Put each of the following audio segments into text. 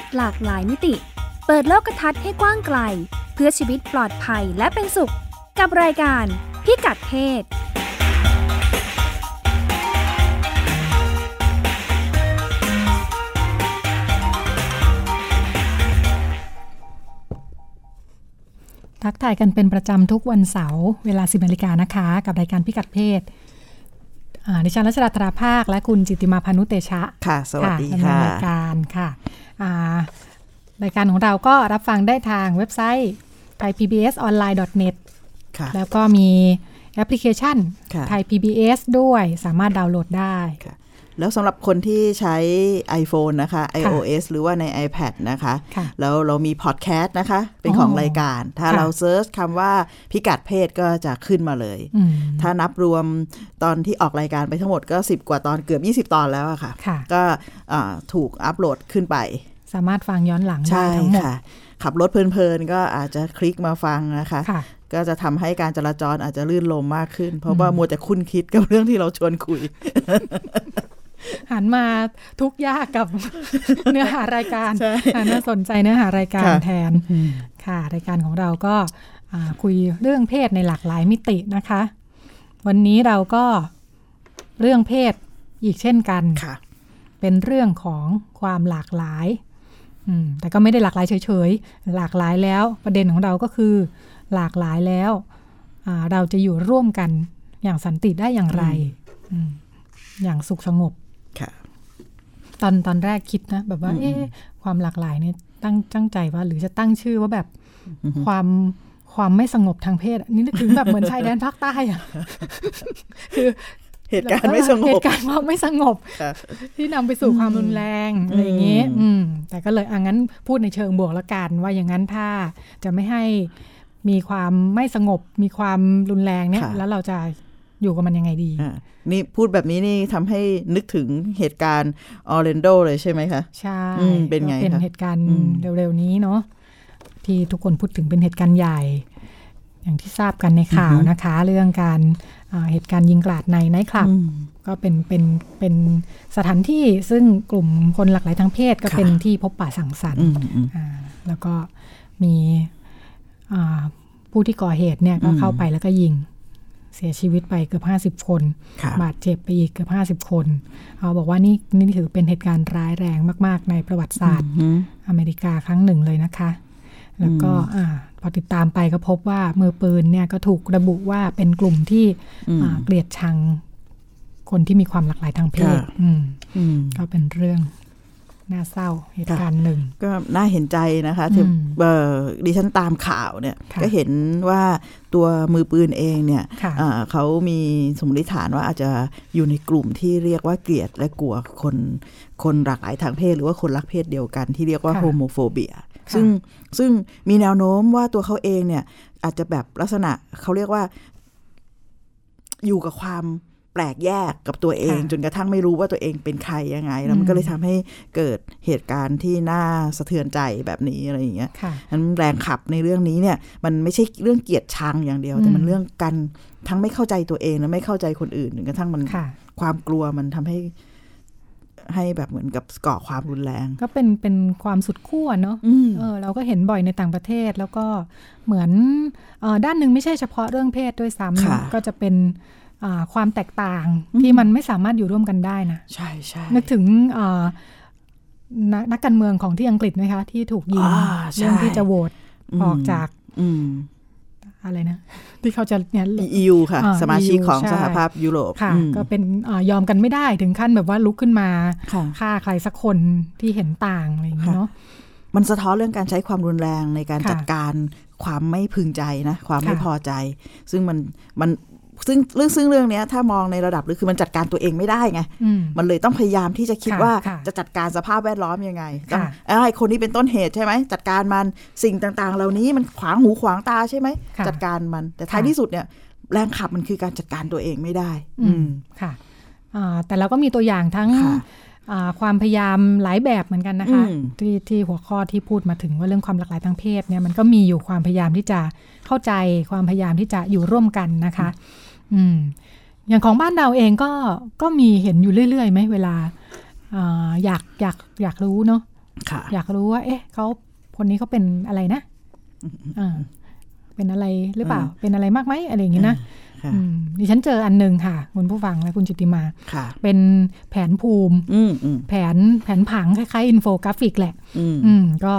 ศหลากหลายมิติ เปิดโลกทัศน์ให้กว้างไกล เพื่อชีวิตปลอดภัยและเป็นสุข กับรายการพิกัดเพศทักทายกันเป็นประจำทุกวันเสาร์เวลา 10นาฬิกานะคะ กับรายการพิกัดเพศอ่าดิฉันรัชดาธราภาค และคุณจิติมาพานุเตชะ ค่ะ สวัสดีดำเนิค่ะนรายการค่ะอ่า รายการของเราก็รับฟังได้ทางเว็บไซต์ thaipbsonline.net ค่ะแล้วก็มีแอปพลิเคชันค่ะไทย PBS ด้วยสามารถดาวน์โหลดได้ แล้วสำหรับคนที่ใช้ iPhone นะคะ iOS หรือว่าใน iPad นะคะค่ะแล้วเรามีพอดแคสต์นะคะ เป็นของอ๋อรายการ ถ้าค่ะเรา search คำว่าพิกัดเพศก็จะขึ้นมาเลยอืมถ้านับรวมตอนที่ออกรายการไปทั้งหมดก็ 10 กว่าตอนเกือบ 20 ตอนแล้วอะค่ะค่ะก็อ่าถูกอัปโหลดขึ้นไป สามารถฟังย้อนหลังได้ใช่ทั้งหมดค่ะขับรถเพลินๆ ก็อาจจะคลิกมาฟังนะคะค่ะก็จะทำให้การจราจรอาจจะลื่นลมมากขึ้น เพราะว่ามัวแต่คุ้นคิดกับเรื่องที่เราชวนคุย หันมาทุกข์ยากกับเนื้อหารายการใช่หันมาสนใจเนื้อหารายการค่ะแทน ค่ะ รายการของเราก็อ่าคุยเรื่องเพศในหลากหลายมิตินะคะ วันนี้เราก็เรื่องเพศอีกเช่นกันค่ะ เป็นเรื่องของความหลากหลายอืมแต่ก็ไม่ได้หลากหลายเฉยๆ หลากหลายแล้ว ประเด็นของเราก็คือ หลากหลายแล้วอ่าเราจะอยู่ร่วมกันอย่างสันติได้อย่างไรอืมอย่างสุขสงบ ค่ะ ตอนตอนแรกคิดนะ แบบว่า เอ๊ะความหลากหลายเนี่ยตั้งตั้งใจว่า หรือจะตั้งชื่อว่าแบบความความไม่สงบทางเพศอะนี่นึกถึงแบบเหมือนชายแดนภาคใต้อะคือเหตุการณ์ไม่สงเหบตุการณ์ความไม่สงบค่ะที่นำไปสู่ความรุนแรงอะไรอย่างเงี้ยอืมแต่ก็เลยอะงั้นพูดในเชิงบวกแล้วกันว่าอย่างนั้นถ้าจะไม่ให้มีความไม่สงบมีความรุนแรงเนี่ยค่ะแล้วเราจะ อยู่กับมันยังไงดีอ่านี่พูดแบบนี้นี่ทำให้นึกถึงเหตุการณ์ออร์เรนโดเลยใช่ไหมคะ ใช่อืมเป็นไงก็เป็นคะเหตุการณ์อืมเร็วๆนี้เนาะที่ทุกคนพูดถึงเป็นเหตุการณ์ใหญ่ อย่างที่ทราบกันในข่าวนะคะ เรื่องการอ่าเหตุการณ์ยิงกราดในไนท์คลับอืมก็เป็นเป็นเป็นสถานที่ซึ่งกลุ่มคนหลากหลายทางเพศก็ค่ะเป็นที่พบปะสังสรรอืค์มอืมอ่าแล้วก็มีอ่าผู้ที่ก่อเหตุเนี่ยก็อืมเข้าไปแล้วก็ยิง เสียชีวิตไปเกือบห้าสิบ50 คนค่ะบาดเจ็บไปอีกเกือบห้าสิบ50 คนเขาบอกว่านี่นี่ถือเป็นเหตุการณ์ร้ายแรงมาก ๆ ในประวัติศาสตร์อืมอเมริกาครั้งหนึ่งเลยนะคะ แล้วก็อ่าพอติดตามไปก็พบว่ามือปืนเนี่ยก็ถูกระบุว่าเป็นกลุ่มที่อืมอ่าเกลียดชังคนที่มีความหลากหลายทางเพศค่ะอืมอืมก็เป็นเรื่อง น่าเศร้าเหตุการณ์หนึ่ง ก็น่าเห็นใจนะคะที่อืมเอ่อดิฉันตามข่าวเนี่ยค่ะก็เห็นว่าตัวมือปืนเองเนี่ยค่ะอ่าเขามีสมมติฐานว่าอาจจะอยู่ในกลุ่มที่เรียกว่าเกลียดและกลัวคนคนหลากหลายทางเพศ หรือว่าคนรักเพศเดียวกันที่เรียกว่าค่ะโฮโมโฟเบียค่ะซึ่งซึ่งมีแนวโน้มว่าตัวเขาเองเนี่ย อาจจะแบบลักษณะเขาเรียกว่าอยู่กับความ แปลกแยกกับตัวเองค่ะจนกระทั่งไม่รู้ว่าตัวเองเป็นใครยังไง แล้วมันก็เลยทำให้เกิดเหตุการณ์ที่น่าสะเทือนใจแบบนี้อะไรอย่างเงี้ยค่ะนั้นแรงขับในเรื่องนี้เนี่ยมันไม่ใช่เรื่องเกลียดชังอย่างเดียว แต่มันอืมเรื่องการทั้งไม่เข้าใจตัวเองและไม่เข้าใจคนอื่นจนกระทั่งมันค่ะความกลัวมันทำให้ให้แบบเหมือนกับก่อความรุนแรง ก็เป็นเป็นความสุดขั้วเนาะอืมเออเราก็เห็นบ่อยในต่างประเทศแล้วก็เหมือนเออด้านหนึ่งไม่ใช่เฉพาะเรื่องเพศด้วยซ้ำค่ะนะก็จะเป็นอ่า ความแตกต่างอืมที่มันไม่สามารถอยู่ร่วมกันได้นะใช่ใช่นึกถึงเอ่อนักนักการเมืองของที่อังกฤษไหมคะ ที่ถูกยิงอ่าใช่เรื่องที่จะโหวตมออกจากอืมอะไรนะ ที่เขาจะเนี่ย EU ค่ะอ่าสมาชิก EU ของใช่สหภาพยุโรปค่ะอืมก็เป็นเออยอมกันไม่ได้ถึงขั้นแบบว่าลุกขึ้นมาค่ะฆ่าใครสักคนที่เห็นต่างอะไรอย่างเงี้ยค่ะเนาะมันสะท้อนเรื่องการใช้ความรุนแรงในการค่ะจัดการความไม่พึงใจนะ ความไม่ค่ะพอใจ ซึ่งมันมัน ซึ่งเรื่องซึ่งเรื่องเนี้ยถ้ามองในระดับลึกคือมันจัดการตัวเองไม่ได้ไงอืมมันเลยต้องพยายามที่จะคิดค่ะว่าค่ะจะจัดการสภาพแวดล้อมยังไงต้องค่ะเอ้ยคนนี้เป็นต้นเหตุใช่ไหมจัดการมันสิ่งต่างๆ เหล่านี้มันขวางหูขวางตาใช่ไหมค่ะจัดการมัน แต่ท้ายค่ะที่สุดเนี่ยแรงขับมันคือการจัดการตัวเองไม่ได้ อืมค่ะอ่าแต่เราก็มีตัวอย่างทั้งค่ะอ่าความพยายามหลายแบบเหมือนกันนะคะอืมที่ที่หัวข้อที่พูดมาถึงว่าเรื่องความหลากหลายทางเพศเนี่ยมันก็มีอยู่ความพยายามที่จะเข้าใจความพยายามที่จะอยู่ร่วมกันนะคะ อืม อย่างของบ้านเราเองก็ก็มีเห็นอยู่เรื่อยๆไหมเวลาอ่าอยากอยากอยากรู้เนาะค่ะอยากรู้ว่า เอ๊ะเขาคนนี้เขาเป็นอะไรนะอ่าเป็นอะไรหรือเปล่า เป็นอะไรมากไหมอะไรอย่างงี้นะค่ะอืมดิฉันเจออันหนึ่งค่ะ คุณผู้ฟังและคุณจิตติมาค่ะเป็นแผนภูมิอืมอืมแผนแผนผังคล้ายๆอินโฟกราฟิกแหละ อืมอืมก็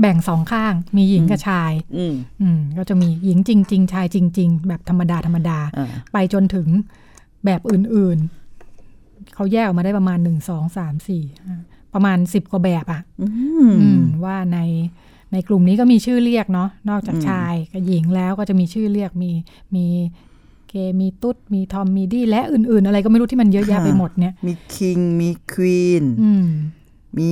แบ่งสองข้าง มีหญิงกับชายอืมอืมก็จะมีหญิงจริง ๆ ชายจริง ๆ แบบธรรมดาธรรมดาอ่าไปจนถึงแบบอื่น ๆ เขาแยกออกมาได้ประมาณหนึ่งสองสามสี่ห้าประมาณสิบกว่าแบบอะอือืมมว่าในในกลุ่มนี้ก็มีชื่อเรียกเนาะนอกจากอืมชายกับหญิงแล้วก็จะมีชื่อเรียกมีมีเกย์มีตุ๊ด มีทอม มีดี้ และอื่น ๆ อะไรก็ไม่รู้ที่มันเยอะแยะไปหมดเนี่ย มีคิง มีควีนอืมมี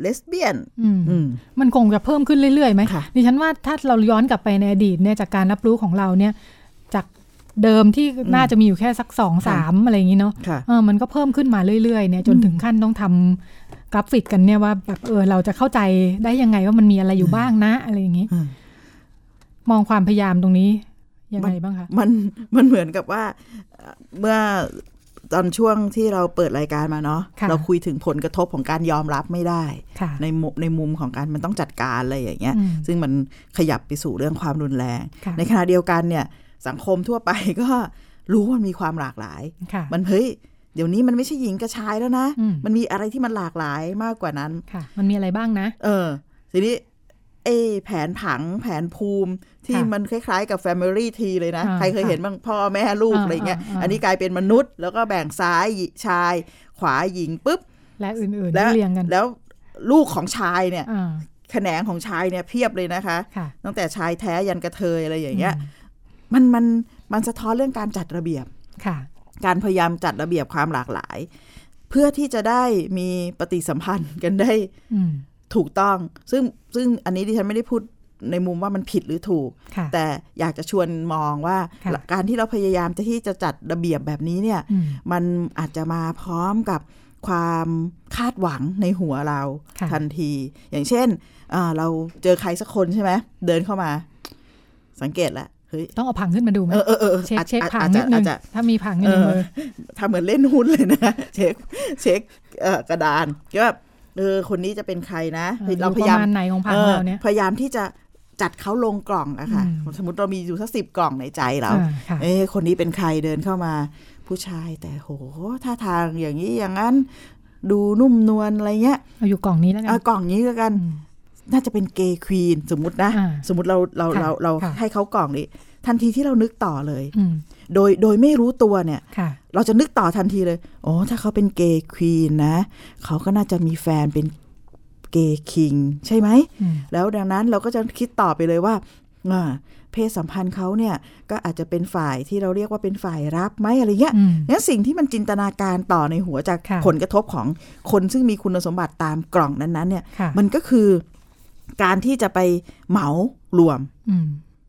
เลสเบี้ยนอืมอืมมันคงจะเพิ่มขึ้นเรื่อยๆไหมค่ะดิฉันว่าถ้าเราย้อนกลับไปในอดีตเนี่ยจากการรับรู้ของเราเนี่ยจากเดิมที่น่าจะมีอยู่แค่สักสองสามอะไรอย่างนี้เนาะค่ะเออมันก็เพิ่มขึ้นมาเรื่อยๆเนี่ยจนถึงขั้นต้องทำกราฟิกกันเนี่ยว่าแบบเออเราจะเข้าใจได้ยังไงว่ามันมีอะไรอยู่บ้างนะ อะไรอย่างนี้อืมมองความพยายามตรงนี้ยังไงบ้างคะมันมันเหมือนกับว่าเอ่อเมื่อ ตอนช่วงที่เราเปิดรายการมาเนาะค่ะเราคุยถึงผลกระทบของการยอมรับไม่ได้ค่ะในมุมในมุมของการมันต้องจัดการอะไรอย่างเงี้ยอืมซึ่งมันขยับไปสู่เรื่องความรุนแรงค่ะในขณะเดียวกันเนี่ยสังคมทั่วไปก็รู้ว่ามันมีความหลากหลายค่ะมันเฮ้ยเดี๋ยวนี้มันไม่ใช่หญิงกับชายแล้วนะอืมมันมีอะไรที่มันหลากหลายมากกว่านั้นค่ะมันมีอะไรบ้างนะ เออ ทีนี้ เอแผนผังแผนภูมิที่ค่ะมันคล้ายๆกับ Family T เลยนะอ่าใครเคยเห็นบ้างพ่อแม่ลูกอ่าอะไรเงี้ยอ่าอ่าอันนี้กลายเป็นมนุษย์ แล้วก็แบ่งซ้ายหญิชาย ขวาหญิงปุ๊บ และอื่นๆแล้วที่เรียงกัน แล้วลูกของชายเนี่ยอ่าแขนงของชายเนี่ยเพียบเลยนะคะค่ะตั้งแต่ชายแท้ยันกระเทยอะไรอย่างเงี้ยอืมมันมันมันสะท้อนเรื่องการจัดระเบียบค่ะ การพยายามจัดระเบียบความหลากหลาย เพื่อที่จะได้มีปฏิสัมพันธ์กันได้อืม ถูกต้อง ซึ่งซึ่งอันนี้ดิฉันไม่ได้พูดในมุมว่ามันผิดหรือถูกค่ะแต่อยากจะชวนมองว่าค่ะการที่เราพยายามจะที่จะจัดระเบียบแบบนี้เนี่ยอืมมันอาจจะมาพร้อมกับความคาดหวังในหัวเราค่ะทันที อย่างเช่นอ่าเราเจอใครสักคนใช่ไหมเดินเข้ามา สังเกตแล้วเฮ้ยต้องเอาผังขึ้นมาดูไหมเออเออเออเช็คอาจเช็คอาจผังอาจนิจะดนึอาจงจะถ้ามีผังอยู่ในมือทำเหมือนเล่นหุ้นเลยนะ เช็คเช็คเอ่อกระดานก็แบบ เออคนนี้จะเป็นใครนะเออเราอยู่พยายามประมาณไหนของผังออเราเนี่ยพยายามที่จะจัดเขาลงกล่องอะค่ะอืมสมมติเรามีอยู่สักสิบกล่องในใจเราอ่าค่ะเอ้คนนี้เป็นใครเดินเข้ามา ผู้ชายแต่โหท่าทางอย่างนี้อย่างนั้น ดูนุ่มนวลอะไรเงี้ยเอาอยู่กล่องนี้แล้วกัเอานกล่องนี้แล้วกันอืมน่าจะเป็นเกย์ควีนสมมตินะอ่าสมมติเราเราค่ะเราเราค่ะให้เขากล่องนี้ ทันทีที่เรานึกต่อเลยอืมโดยโดยไม่รู้ตัวเนี่ยค่ะเราจะนึกต่อทันทีเลยโอ้ถ้าเขาเป็นเกย์ควีนนะ เขาก็น่าจะมีแฟนเป็นเกย์คิงใช่ไหมอืมแล้วดังนั้นเราก็จะคิดต่อไปเลยว่าอ่าเพศสัมพันธ์เขาเนี่ยก็อาจจะเป็นฝ่ายที่เราเรียกว่าเป็นฝ่ายรับไหมอะไรเงี้ยอืมงั้นสิ่งที่มันจินตนาการต่อในหัวจากค่ะผลกระทบของคนซึ่งมีคุณสมบัติตามกล่องนั้นๆ เนี่ยค่ะมันก็คือการที่จะไปเหมารวมอืม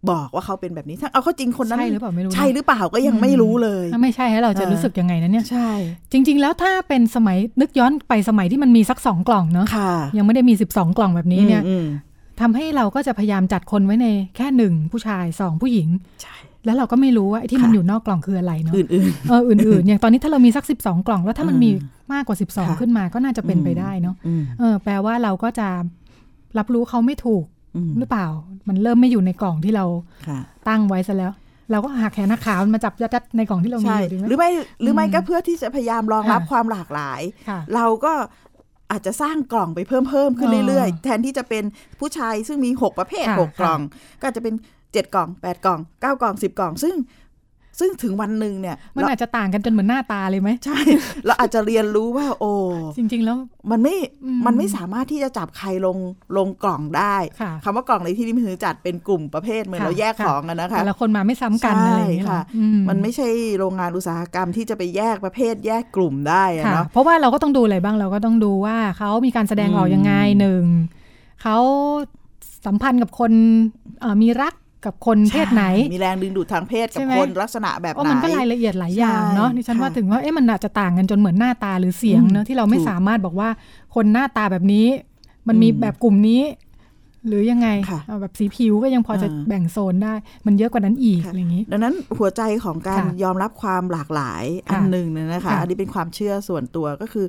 บอกว่าเขาเป็นแบบนี้ถ้าเอาเข้าจริงคนนั้นใช่หรือเปล่าไม่รู้นะใช่หรือเปล่าก็ยังไม่รู้เลยถ้าไม่ใช่ให้เราจะเออรู้สึกยังไงนะเนี่ยใช่ จริง ๆ แล้วถ้าเป็นสมัยนึกย้อนไปสมัยที่มันมีสักสองกล่องเนาะค่ะยังไม่ได้มีสิบสองกล่องแบบนี้เนี่ยอืมทำให้เราก็จะพยายามจัดคนไว้ในแค่หนึ่งผู้ชายสองผู้หญิงใช่แล้วเราก็ไม่รู้ว่าไอ้ที่มันค่ะอยู่นอกกล่องคืออะไรเนาะอื่นเอออื่นๆอย่างตอนนี้ถ้าเรามีสักสิบสองกล่อง แล้วถ้ามันอืมมีมากกว่าสิบสองค่ะขึ้นมาก็น่าจะเป็นไปได้เนาะๆอืมเออแปลว่าเราก็จะรับรู้เขาไม่ถูกอืม หรือเปล่า มันเริ่มไม่อยู่ในกล่องที่เราค่ะตั้งไว้ซะแล้ว เราก็หักแขนหักขามันมาจับยัดๆในกล่องที่เรามีใช่อยู่ดีไหมหรือไม่หรือไม่อืมก็เพื่อที่จะพยายามรองรับค่ะความหลากหลายค่ะเราก็อาจจะสร้างกล่องไปเพิ่มเพิ่มขึ้นอ๋อเรื่อยๆ แทนที่จะเป็นผู้ชายซึ่งมี 6 ประเภทค่ะ6กล่อง ก็อาจจะเป็น 7 กล่อง 8 กล่อง 9 กล่อง 10 กล่อง ซึ่ง ซึ่งถึงวันหนึ่งเนี่ย มันเราอาจจะต่างกันจนเหมือนหน้าตาเลยไหมใช่เราอาจจะเรียนรู้ว่า โอ้จริง ๆ แล้วมันไม่อืมมันไม่สามารถที่จะจับใครลงลงกล่องได้ค่ะคำว่ากล่องในที่นี้คือจัดเป็นกลุ่มประเภทเหมือนค่ะเราแยกค่ะของกันนะคะแต่ละคนมาไม่ซ้ำกันอะไรอย่างเงี้ยเหรอใช่ค่ะอืมันไม่ใช่โรงงานอุตสาหกรรมที่จะไปแยกประเภทแยกกลุ่มได้อะค่ะเนาะเพราะว่าเราก็ต้องดูอะไรบ้างเราก็ต้องดูว่าเขามีการแสดงออกยังไงอืมหนึ่งเขาสัมพันธ์กับคนเอ่อมีรัก กับคนเพศไหน มีแรงดึงดูดทางเพศกับใช่ไหมคนลักษณะแบบเพราะไหนมันก็รายละเอียดหลายอย่างเนาะใช่ดิฉันว่าค่ะถึงว่าเอ๊ะมันอาจจะต่างกันจนเหมือนหน้าตาหรือเสียงอืมเนาะที่เราไม่ถูกสามารถบอกว่าคนหน้าตาแบบนี้ มันมีอืมแบบกลุ่มนี้ หรือยังไงค่ะเอาแบบสีผิวก็ยังพอจะอ่าแบ่งโซนได้ มันเยอะกว่านั้นอีกค่ะอะไรอย่างนี้ ดังนั้นหัวใจของการค่ะยอมรับความหลากหลายค่ะอันหนึ่งเนี่ยนะคะค่ะอันนี้เป็นความเชื่อส่วนตัวก็คือ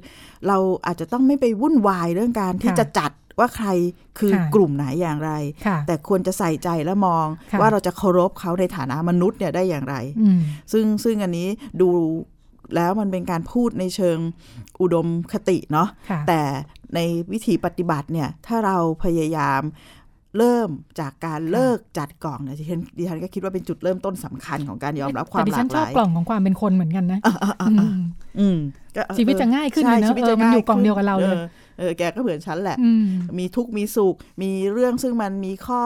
เราอาจจะต้องไม่ไปวุ่นวายเรื่องการที่ค่ะจะจัด ว่าใครคือค่ะกลุ่มไหนอย่างไรค่ะแต่ควรจะใส่ใจและมองค่ะว่าเราจะเคารพเขาในฐานะมนุษย์เนี่ยได้อย่างไรอืมซึ่งซึ่งอันนี้ดูแล้วมันเป็นการพูดในเชิงอุดมคติเนาะค่ะแต่ในวิธีปฏิบัติเนี่ย ถ้าเราพยายามเริ่มจากการเลิกจัดกล่องเนี่ยดิฉันดิฉันก็คิดว่าเป็นจุดเริ่มต้นสำคัญของการยอมรับความแต่ดิหฉัลานกชหอบลายกล่องของความเป็นคนเหมือนกันนะอืมอืมก็ชีวิตจะง่ายขึ้นใช่เลยนะชีวิตเออจะมันง่ายอยู่กล่องเดียวกับเราเลย ออเออแกก็เหมือนฉันแหละอืมมีทุกข์มีสุข มีเรื่องซึ่งมันมีข้อ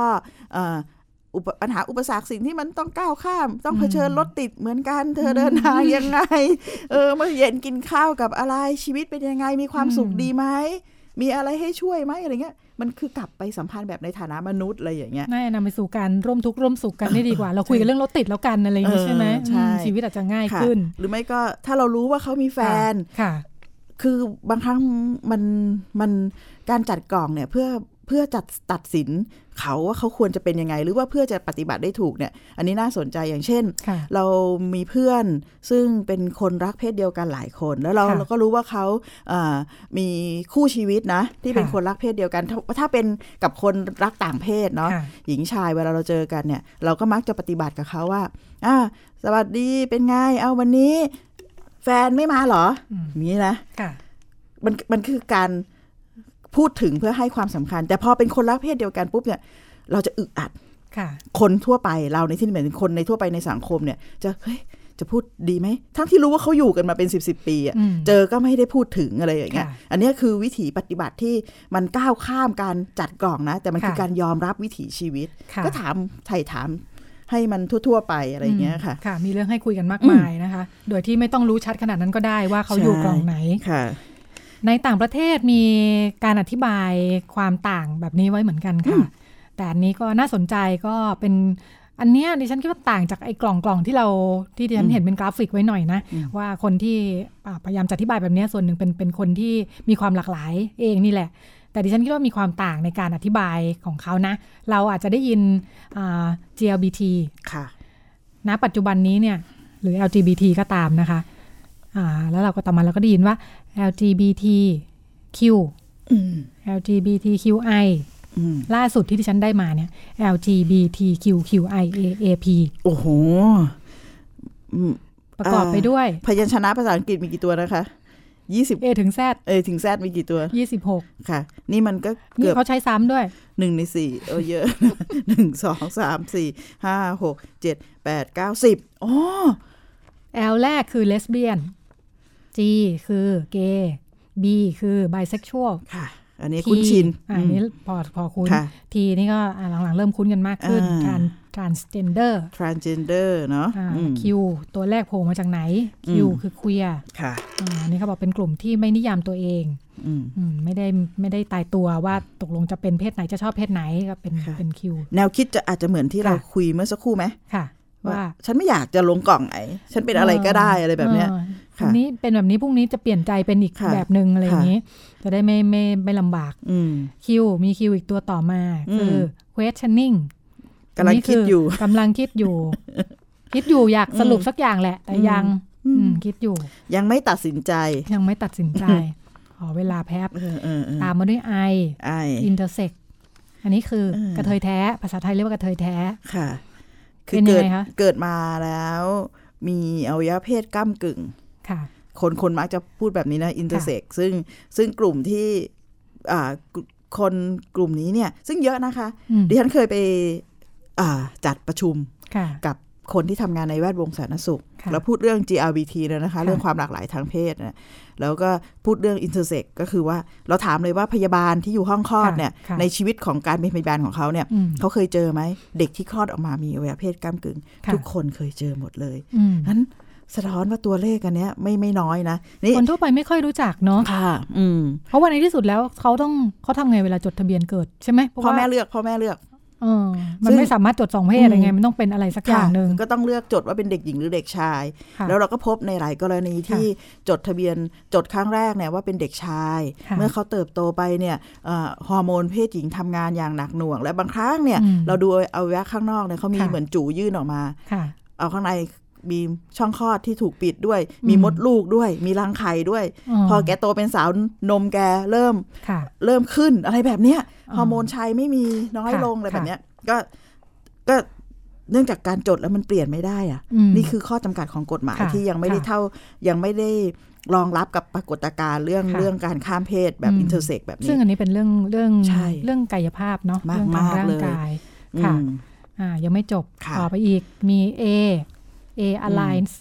เอ่ออุปปัญหาอุปสรรคสิ่งที่มันต้องก้าวข้าม ต้องเผชิญรถติดเหมือนกัน เธอเดินทางยังไง เออเมื่อเย็นกินข้าวกับอะไรชีวิตเป็นยังไง มีความสุขดีไหมมีอะไรให้ช่วยไหมอะไรเงี้ยมันคือกลับไปสัมพันธ์แบบในฐานะมนุษย์อะไรอย่างเงี้ยน่าจะนำไปสู่การร่วมทุกข์ร่วมสุขกันได้ดีกว่า เราคุยกันเรื่องรถติดแล้วกันอะไรอย่างนี้เออใช่ไหมใช่อืมชีวิตอาจจะง่ายค่ะขึ้น หรือไม่ก็ถ้าเรารู้ว่าเขามีแฟนค่ะ คือบางครั้งมันมันการจัดกล่องเนี่ยเพื่อเพื่อจัดตัดสินเขาว่าเขาควรจะเป็นยังไง หรือว่าเพื่อจะปฏิบัติได้ถูกเนี่ย อันนี้น่าสนใจอย่างเช่นค่ะเรามีเพื่อนซึ่งเป็นคนรักเพศเดียวกันหลายคน แล้วเราค่ะเราก็รู้ว่าเขาเอ่อมีคู่ชีวิตนะ ที่เป็นค่ะคนรักเพศเดียวกันถ้าถ้าเป็นกับคนรักต่างเพศเนาะค่ะหญิงชายเวลาเราเจอกันเนี่ย เราก็มักจะปฏิบัติกับเขาว่าอ่าสวัสดีเป็นไง เอาวันนี้ แฟนไม่มาเหรออืมอย่างนี้นะค่ะมันมันคือการพูดถึงเพื่อให้ความสำคัญ แต่พอเป็นคนรักเพศเดียวกันปุ๊บเนี่ย เราจะอึดอัดค่ะคนทั่วไปเราในที่นี้หมายถึงคนในทั่วไปในสังคมเนี่ย จะเฮ้ยจะพูดดีไหม ทั้งที่รู้ว่าเขาอยู่กันมาเป็นสิบสิบปีอะอืมเจอก็ไม่ได้พูดถึงอะไรอย่างเงี้ยค่ะอันเนี้ยคือวิถีปฏิบัติที่มันก้าวข้ามการจัดกล่องนะ แต่มันคือค่ะการยอมรับวิถีชีวิตค่ะก็ถามไถ่ถาม ให้มันทั่ว ๆ ไปอะไรอย่างเงี้ยค่ะค่ะ มีเรื่องให้คุยกันมากอืมมายนะคะ โดยที่ไม่ต้องรู้ชัดขนาดนั้นก็ได้ว่าเขาใช่อยู่กล่องไหนค่ะ ในต่างประเทศมีการอธิบายความต่างแบบนี้ไว้เหมือนกันค่ะ แต่อันนี้ก็น่าสนใจก็เป็นอันเนี้ยดิฉันคิดว่าต่างจากไอ้กล่องกล่องที่เราที่ดิฉันอืมเห็นเป็นกราฟิกไว้หน่อยนะอืมว่าคนที่อ่าพยายามจะอธิบายแบบเนี้ยส่วนหนึ่งเป็นเป็นคนที่มีความหลากหลายเองนี่แหละ แต่ดิฉันคิดว่ามีความต่างในการอธิบายของเขานะ เราอาจจะได้ยินอ่า GLBT ค่ะณปัจจุบันนี้เนี่ยหรือ LGBT ก็ตามนะคะอ่าแล้วเราก็ต่อมาเราก็ได้ยินว่า LGBTQ อืม LGBTQI อืมล่าสุดที่ที่ฉันได้มาเนี่ย LGBTQQIAAP โอ้โหอืมประกอบอ่าไปด้วย พยัญชนะภาษาอังกฤษมีกี่ตัวนะคะ ยี่สิบ A ถึง Z เอยถึงแซดมีกี่ตัว 26 ค่ะ นี่มันก็นี่เกือบเขาใช้ซ้ำด้วย หนึ่งในสี่เออเยอะ หนึ่งสองสามสี่ห้าหกเจ็ดแปดเก้าสิบอ๋อ L แรกคือ lesbian G คือเกย์ B คือ bisexual ค่ะ อันนี้ T คุ้นชินอ่าอันนี้พอพอคุ้น ค่ะ T นี่ก็อ่าหลังๆ เริ่มคุ้นกันมากขึ้นอ่า trans transgender transgender เนาะอ่าอืม Q ตัวแรกโผล่มาจากไหน Q อืมคือ queer ค่ะอ่าอันนี้เขาบอกเป็นกลุ่มที่ไม่นิยามตัวเองอืมอืมไม่ได้ไม่ได้ตายตัวว่าตกลงจะเป็นเพศไหนจะชอบเพศไหนก็เป็นค่ะเป็นคิวแนวคิดจะอาจจะเหมือนที่ค่ะเราคุยเมื่อสักครู่ไหมค่ะ ว่าฉันไม่อยากจะลงกล่องไหนฉันเป็นอะไรก็ได้อะไรแบบเนี้ยออค่ะวันนี้เป็นแบบนี้พรุ่งนี้จะเปลี่ยนใจเป็นอีกค่ะแบบหนึ่งอะไรอย่างค่ะนี้ จะได้ไม่ไม่ไม่ลำบากอืมคิวมีคิวอีกตัวต่อมาอืมคือ questioning กำลังนนี้คิดอยู่กำลังคิดอยู่ คิดอยู่อยากสรุปอืมสักอย่างแหละ แต่อืมยังอืมอืมคิดอยู่ ยังไม่ตัดสินใจ ยังไม่ตัดสินใจ ขอเวลาแป๊บเออเออเออตามมาด้วย I I intersex อันนี้คือเออกระเทยแท้ ภาษาไทยเรียกว่ากระเทยแท้ค่ะคือเกิดเป็อนยังเกิดไงคะเกิดมาแล้ว มีอวัยวะเพศก้ากึ่งค่ะ คนคนมักจะพูดแบบนี้นะ intersex ซึ่งซึ่งกลุ่มที่อ่ากลุ่มคนกลุ่มนี้เนี่ย ซึ่งเยอะนะคะอืมดิฉันเคยไปอ่า จัดประชุมค่ะกับคนที่ทำงานในแวดวงสาธารณสุขค่ะแล้วพูดเรื่อง GLBT เลยนะคะค่ะเรื่องความหลากหลายทางเพศนะแล้วก็พูดเรื่อง intersex ก็คือว่าเราถามเลยว่าพยาบาลที่อยู่ห้องคลอดเนี่ยค่ะในชีวิตของการเป็นพยาบาลของเขาเนี่ยอืมเขาเคยเจอไหม เด็กที่คลอดออกมามีอวัยวะเพศก้ากึ่งค่ะทุกคนเคยเจอหมดเลยอืมนั้นสะท้อนว่าตัวเลขอันเนี้ยไม่ไม่น้อยนะนี่คนทั่วไปไม่ค่อยรู้จักเนาะค่ะ อืมเพราะว่าในที่สุดแล้วเขาต้องเขาทำไงเวลาจดทะเบียนเกิดใช่ไหมเพราะพ่อว่าแม่เลือกพ่อแม่เลือกเออ มันซึ่งไม่สามารถจดสองเพศอะไรไงอืมมันต้องเป็นอะไรสักอย่างหนึ่งก็ต้องเลือกจดว่าเป็นเด็กหญิงหรือเด็กชายค่ะแล้วเราก็พบในหลายกรณีที่จดทะเบียนจดครั้งแรกเนี่ยว่าเป็นเด็กชายค่ะเมื่อเขาเติบโตไปเนี่ยเอ่อฮอร์โมนเพศหญิงทำงานอย่างหนักหน่วง และบางครั้งเนี่ยอืมเราดูอวัยวะข้างนอกเนี่ยเขามีค่ะเหมือนจูยื่นออกมาค่ะเอาข้างใน มีช่องคลอดที่ถูกปิดด้วย มีอืมมดลูกด้วย มีรังไข่ด้วย พอแกโตเป็นสาวนมแกเริ่มค่ะเริ่มขึ้นอะไรแบบเนี้ยอ๋อฮอร์โมนชัยไม่มีน้อยค่ะลงอะไรค่ะแบบเนี้ยก็ก็เนื่องจากการจดแล้วมันเปลี่ยนไม่ได้อะอืมนี่คือข้อจำกัดของกฎหมายค่ะที่ยังไม่ได้ค่ะเท่ายังไม่ได้รองรับกับปรากฏการณ์เรื่องค่ะเรื่องการข้ามเพศแบบอืมอินเตอร์เซ็กแบบนี้ซึ่งอันนี้เป็นเรื่องเรื่องใช่เรื่องกายภาพเนาะมากเรื่องทางมากร่างเลยกายอืค่ะมอ่ายังไม่จบค่ะต่อไปอีกมี A A Alliance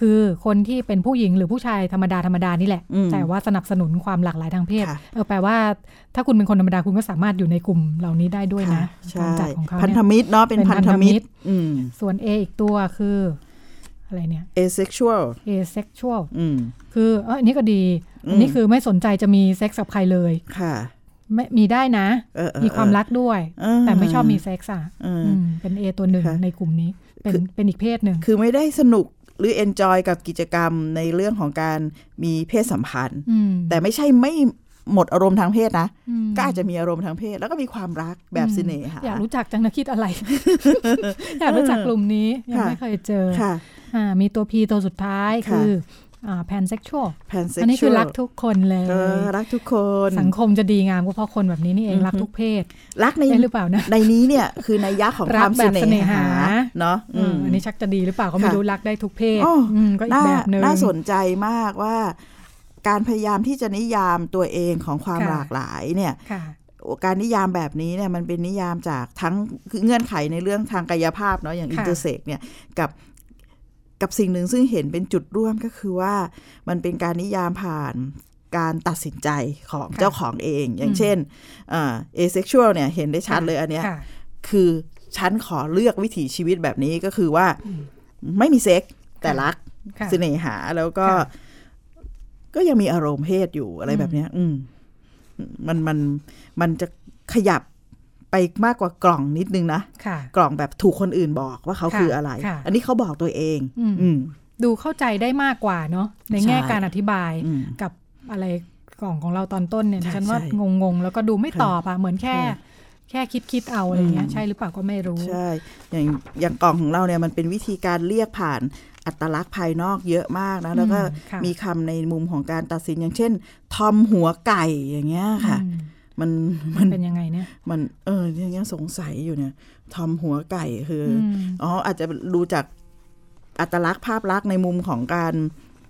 คือคนที่เป็นผู้หญิงหรือผู้ชายธรรมดาธรรมดานี่แหละอืมแต่ว่าสนับสนุนความหลากหลายทางเพศค่ะเออแปลว่าถ้าคุณเป็นคนธรรมดาคุณก็สามารถอยู่ในกลุ่มเหล่านี้ได้ด้วยนะค่ะการใช่จัดของเขาพันธเนี่ยมิตรเนาะเป็นเป็นพันธมิตรพันธมิตรอืมส่วน A อีกตัวคือ อะไรเนี่ย asexual asexual อืมคือเอออันนี้ก็ดีอืมอันนี้คือไม่สนใจจะมีเซ็กส์กับใครเลยค่ะไม่มีได้นะเออเออมีความรักด้วยเออแต่ไม่ชอบมีเซ็กส์อะเออออืมเป็น A ตัวหนึ่งค่ะในกลุ่มนี้ เป็นคือเป็นอีกเพศหนึ่งคือไม่ได้สนุกหรือ enjoy กับกิจกรรมในเรื่องของการมีเพศสัมพันธ์อืมแต่ไม่ใช่ไม่หมดอารมณ์ทางเพศนะอืมก็อาจจะมีอารมณ์ทางเพศ แล้วก็มีความรักแบบอืมเสน่หาอยากรู้จักจังนะคิดอะไร อยากรู้จักกลุ่มนี้ยังค่ะไม่เคยเจอค่ะอ่ามีตัว P ตัวสุดท้ายค่ะคืออ่า pansexual pansexual อันนี้คือรักทุกคนเลยเออรักทุกคน สังคมจะดีงามก็เพราะคนแบบนี้นี่เองอือฮึรักทุกเพศ รักในได้หรือเปล่านะในนี้เนี่ยคือในยักษ์ของรัคกวามแบบเสเสน่น่หาหาเนาะอืมอันนี้ชักจะดีหรือเปล่าก็ไม่ค่ะรู้รักได้ทุกเพศอ๋ออืมก็อีกน่าแบบหนึ่งน่าสนใจมากว่า การพยายามที่จะนิยามตัวเองของความค่ะหลากหลายเนี่ยค่ะการนิยามแบบนี้เนี่ยมันเป็นนิยามจากทั้งคือเงื่อนไขในเรื่องทางกายภาพเนาะอย่างค่ะ intersex เนี่ยกับ กับสิ่งหนึ่งซึ่งเห็นเป็นจุดร่วมก็คือว่ามันเป็นการนิยามผ่านการตัดสินใจของเจ้าของเอง อย่างเช่นเอ่อ asexual เนี่ยเห็นได้ชัดเลยอันเนี้ยค่ะคือฉันขอเลือกวิถีชีวิตแบบนี้ก็คือว่าไม่มีเซ็กส์แต่รักค่ะเสน่หาแล้วก็ค่ะก็ยังมีอารมณ์เพศอยู่อะไรแบบเนี้ย อืมมันมันมันจะขยับ ไปมากกว่ากล่องนิดนึงนะค่ะกล่องแบบถูกคนอื่นบอกว่าเขาค่ะคืออะไรค่ะอันนี้เขาบอกตัวเองอืมอืมดูเข้าใจได้มากกว่าเนาะในแง่ใช่การอธิบายอืมกับอะไรกล่องของเราตอนต้นเนี่ยใช่ฉันว่าใช่งงๆ แล้วก็ดูไม่ค่ะตอบอะเหมือนแค่ค่ะแค่คิดคิดๆเอาอะไรเงี้ยอืมใช่หรือเปล่าก็ไม่รู้ ใช่ อย่างอย่างกล่องของเราเนี่ยมันเป็นวิธีการเรียกผ่านอัตลักษณ์ภายนอกเยอะมากนะ แล้วก็อืมค่ะมีคำในมุมของการตัดสินอย่างเช่น ทอมหัวไก่อย่างเงี้ยค่ะอื มมันมัมันนเป็นยังไงเนี่ย มันเอออย่างเงี้ยสงสัยอยู่เนี่ยทอมหัวไก่คืออมอ๋ออาจจะดูจากอัตลักษณ์ภาพลักษณ์ในมุมของการ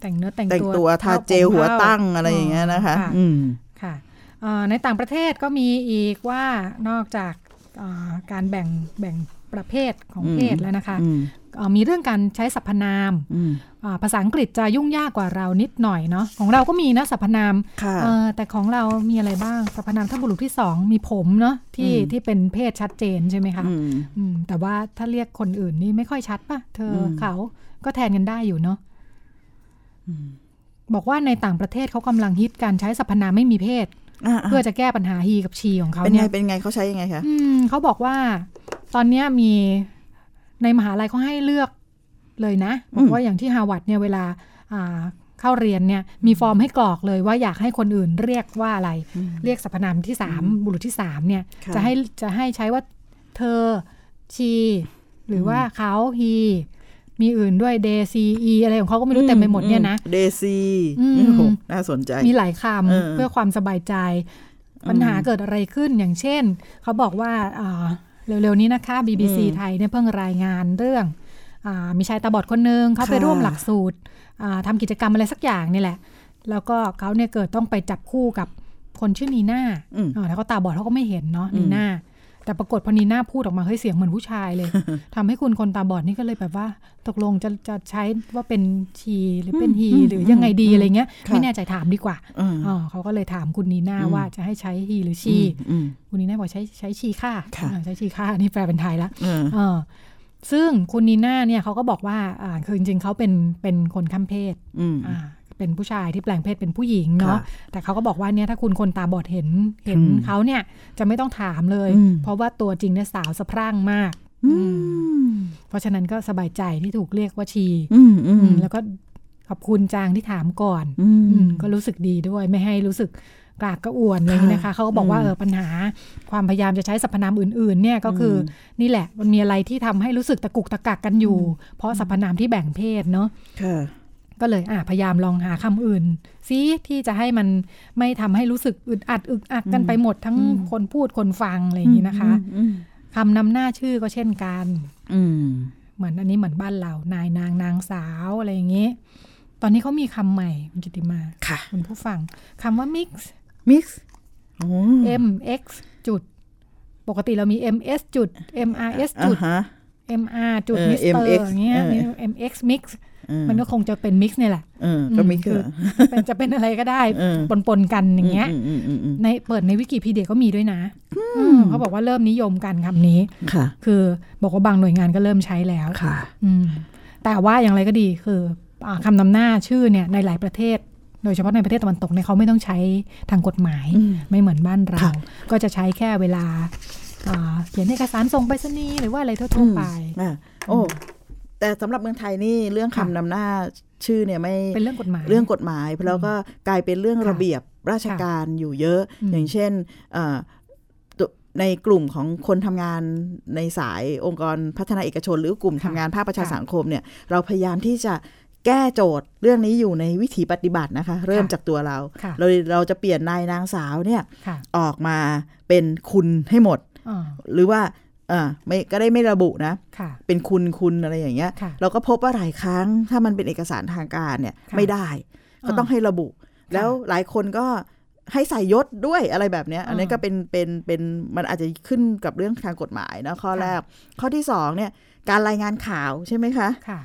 แต่งเนื้อแต่งแต่งตัวตัวทาเจลหัวตั้งอะไรอย่างเงี้ยนะคะค่ะอืมค่ะเอ่อในต่างประเทศก็มีอีกว่านอกจากเอ่อการแบ่งแบ่งประเภทของอืมเพศแล้วนะคะอื มเอ่อมีเรื่องการใช้สรรพนามอืมอ่าภาษาอังกฤษจะยุ่งยากกว่าเรานิดหน่อยเนาะของเราก็มีนะสรรพนามค่ะเอ่อแต่ของเรามีอะไรบ้างสรรพนามถ้าบุรุษที่สองมีผมเนาะที่อืมที่เป็นเพศชัดเจนใช่ไหมคะอืมอืมแต่ว่าถ้าเรียกคนอื่นนี่ไม่ค่อยชัดป่ะ เธออมเขาก็แทนกันได้อยู่เนาะอืมบอกว่าในต่างประเทศเขากำลังฮิตการใช้สรรพนามไม่มีเพศอะเพื่อจะแก้ปัญหา he กับ she ของเขาเป็นไงเนี่ยเป็นไงเขาใช้ยังไงคะอืมเขาบอกว่า ตอนเนี้ยมี ในมหาลัยเขาให้เลือกเลยนะบอกว่าอย่างที่ฮาร์วาร์ดเนี่ยเวลาอ่าเข้าเรียนเนี่ยมีฟอร์มให้กรอกเลยว่าอยากให้คนอื่นเรียกว่าอะไร เรียกสรรพนามที่สามบุรุษที่สามเนี่ยค่ะจะให้จะให้ใช้ว่าเธอชีหรือว่าเขาฮีมีอื่นด้วยเดซีอีอะไรของเขาก็ไม่รู้เต็มไปหมดเนี่ยนะเดซีอืมโอ้โหน่าสนใจ มีหลายคเออำเพื่อความสบายใจ ปัญหาเกิดอะไรขึ้นอย่างเช่น เขาบอกว่าอ่า เร็วๆนี้นะคะ BBC ไทยเนี่ยเพิ่งรายงานเรื่องอามีชายตาบอดคนหนึ่งเขาไปร่วมหลักสูตรอ่าทำกิจกรรมอะไรสักอย่างนี่แหละ แล้วก็เขาเนี่ยเกิดต้องไปจับคู่กับคนชื่อนีน่าอืมอ่าแล้วก็ตาบอดเขาก็ไม่เห็นเนาะอืมนีน่า แต่ปรากฏพอนีน่าพูดออกมาเฮ้ยเสียงเหมือนผู้ชายเลยทำให้คุณคนตาบอดนี่ก็เลยแบบว่า ตกลงจะจะใช้ว่าเป็นชีหรือเป็นฮีหรือยังไงดีอะไรเงี้ยค่ะไม่แน่ใจถามดีกว่าอืมอ๋อเขาก็เลยถามคุณนีน่าอืมว่าจะให้ใช้ฮีหรือชีอืมคุณนีน่าบอกใช้ใช้ชีค่ะค่ะอ่าใช้ชีค่ะนี่แปลเป็นไทยละอืมเออซึ่งคุณนีน่าเนี่ยเขาก็บอกว่าอ่าคือจริงๆเขาเป็นเป็นคนข้ามเพศอืมอ่า เป็นผู้ชายที่แปลงเพศเป็นผู้หญิงเนาะค่ะแต่เขาก็บอกว่าเนี่ยถ้าคุณคนตาบอดเห็นเห็นอืมเขาเนี่ยจะไม่ต้องถามเลยอืมเพราะว่าตัวจริงเนี่ยสาวสะพรั่งมากอืมเพราะฉะนั้นก็สบายใจที่ถูกเรียกว่าชีอืมอือืมมแล้วก็ขอบคุณจางที่ถามก่อนอือืมมก็รู้สึกดีด้วยไม่ให้รู้สึกกากกระอ่วนอะไรอย่างนี้นะคะค่ะเขาก็บอกว่าอืมเออปัญหาความพยายามจะใช้สรรพนามอื่น ๆ เนี่ยก็คืออนี่แหละมันมีอะไรที่ทำให้รู้สึกตะกุกตะกักกันอยู่ เพราะสรรพนามที่แบ่งเพศเนาะค่ะ ก็เลยอะพยายามลองหาคำอื่นซิที่จะให้มันไม่ทำให้รู้สึกอึดอัดอึกอักกันไปหมดทั้งอืมคนพูดคนฟังอะไรอย่างนี้นะคะอืมคำนำหน้าชื่อก็เช่นกันอืมเหมือนอันนี้เหมือนบ้านเรา นายนางนางสาวอะไรอย่างนี้ ตอนนี้เขามีคำใหม่คุณจิติมาค่ะคุณผู้ฟังคำว่า mix มิกซ์โอ้ m x จุด ปกติเรามี m s จุด m r s จุด อ่าฮะ m r จุดเออ mister MX อย่างเงี้ยเออนี่ m x mix เออมันก็คงจะเป็น mix เนี่ยแหละเออก็มิกซ์อืมเหรอเป็นจะเป็นอะไรก็ได้เออปนปนๆกันอย่างเงี้ยอืมอืมอืมอืมในเปิดในวิกิพีเดียก็มีด้วยนะอืมเขาบอกว่าเริ่มนิยมกันคำนี้ค่ะ คือบอกว่าบางหน่วยงานก็เริ่มใช้แล้วค่ะอืมแต่ว่าอย่างไรก็ดีคืออาคำนำหน้าชื่อเนี่ยในหลายประเทศ โดยเฉพาะในประเทศตะวันตกเนี่ยเขาไม่ต้องใช้ทางกฎหมายอืมไม่เหมือนบ้านเราค่ะก็จะใช้แค่เวลาอ่า เขียนเอกสารส่งไปรษณีย์หรือว่าอะไรทั่วๆไปอะโอ้แต่สำหรับเมืองไทยนี่เรื่องค่ะคำนำหน้าชื่อเนี่ยไม่เป็นเรื่องกฎหมายเรื่องกฎหมายแล้วก็กลายเป็นเรื่องค่ะระเบียบราชการอยู่เยอะอืมอย่างเช่นเอ่อตุในกลุ่มของคนทำงานในสายองค์กรพัฒนาเอกชน หรือกลุ่มทำงานภาคประชาสังคมเนี่ยเราพยายามที่จะแก้โจทย์เรื่องนี้อยู่ในวิถีปฏิบัตินะคะ เริ่มจากตัวเราค่ะเราเราจะเปลี่ยนนายนางสาวเนี่ยค่ะออกมาเป็นคุณให้หมดอ่า หรือว่าเอ่อไม่ก็ได้ไม่ระบุนะค่ะเป็นคุณคุณอะไรอย่างเงี้ยค่ะเราก็พบว่าหลายครั้งถ้ามันเป็นเอกสารทางการเนี่ยค่ะไม่ได้ ก็ต้องให้ระบุะแล้วหลายคนก็ให้ใส่ยศด้วยอะไรแบบเนี้ย อันนี้อ่าก็เป็นเป็นเป็นมันอาจจะขึ้นกับเรื่องทางกฎหมายนะข้อค่ะแรก ข้อที่สองเนี่ย การรายงานข่าวใช่ไหมคะค่ะ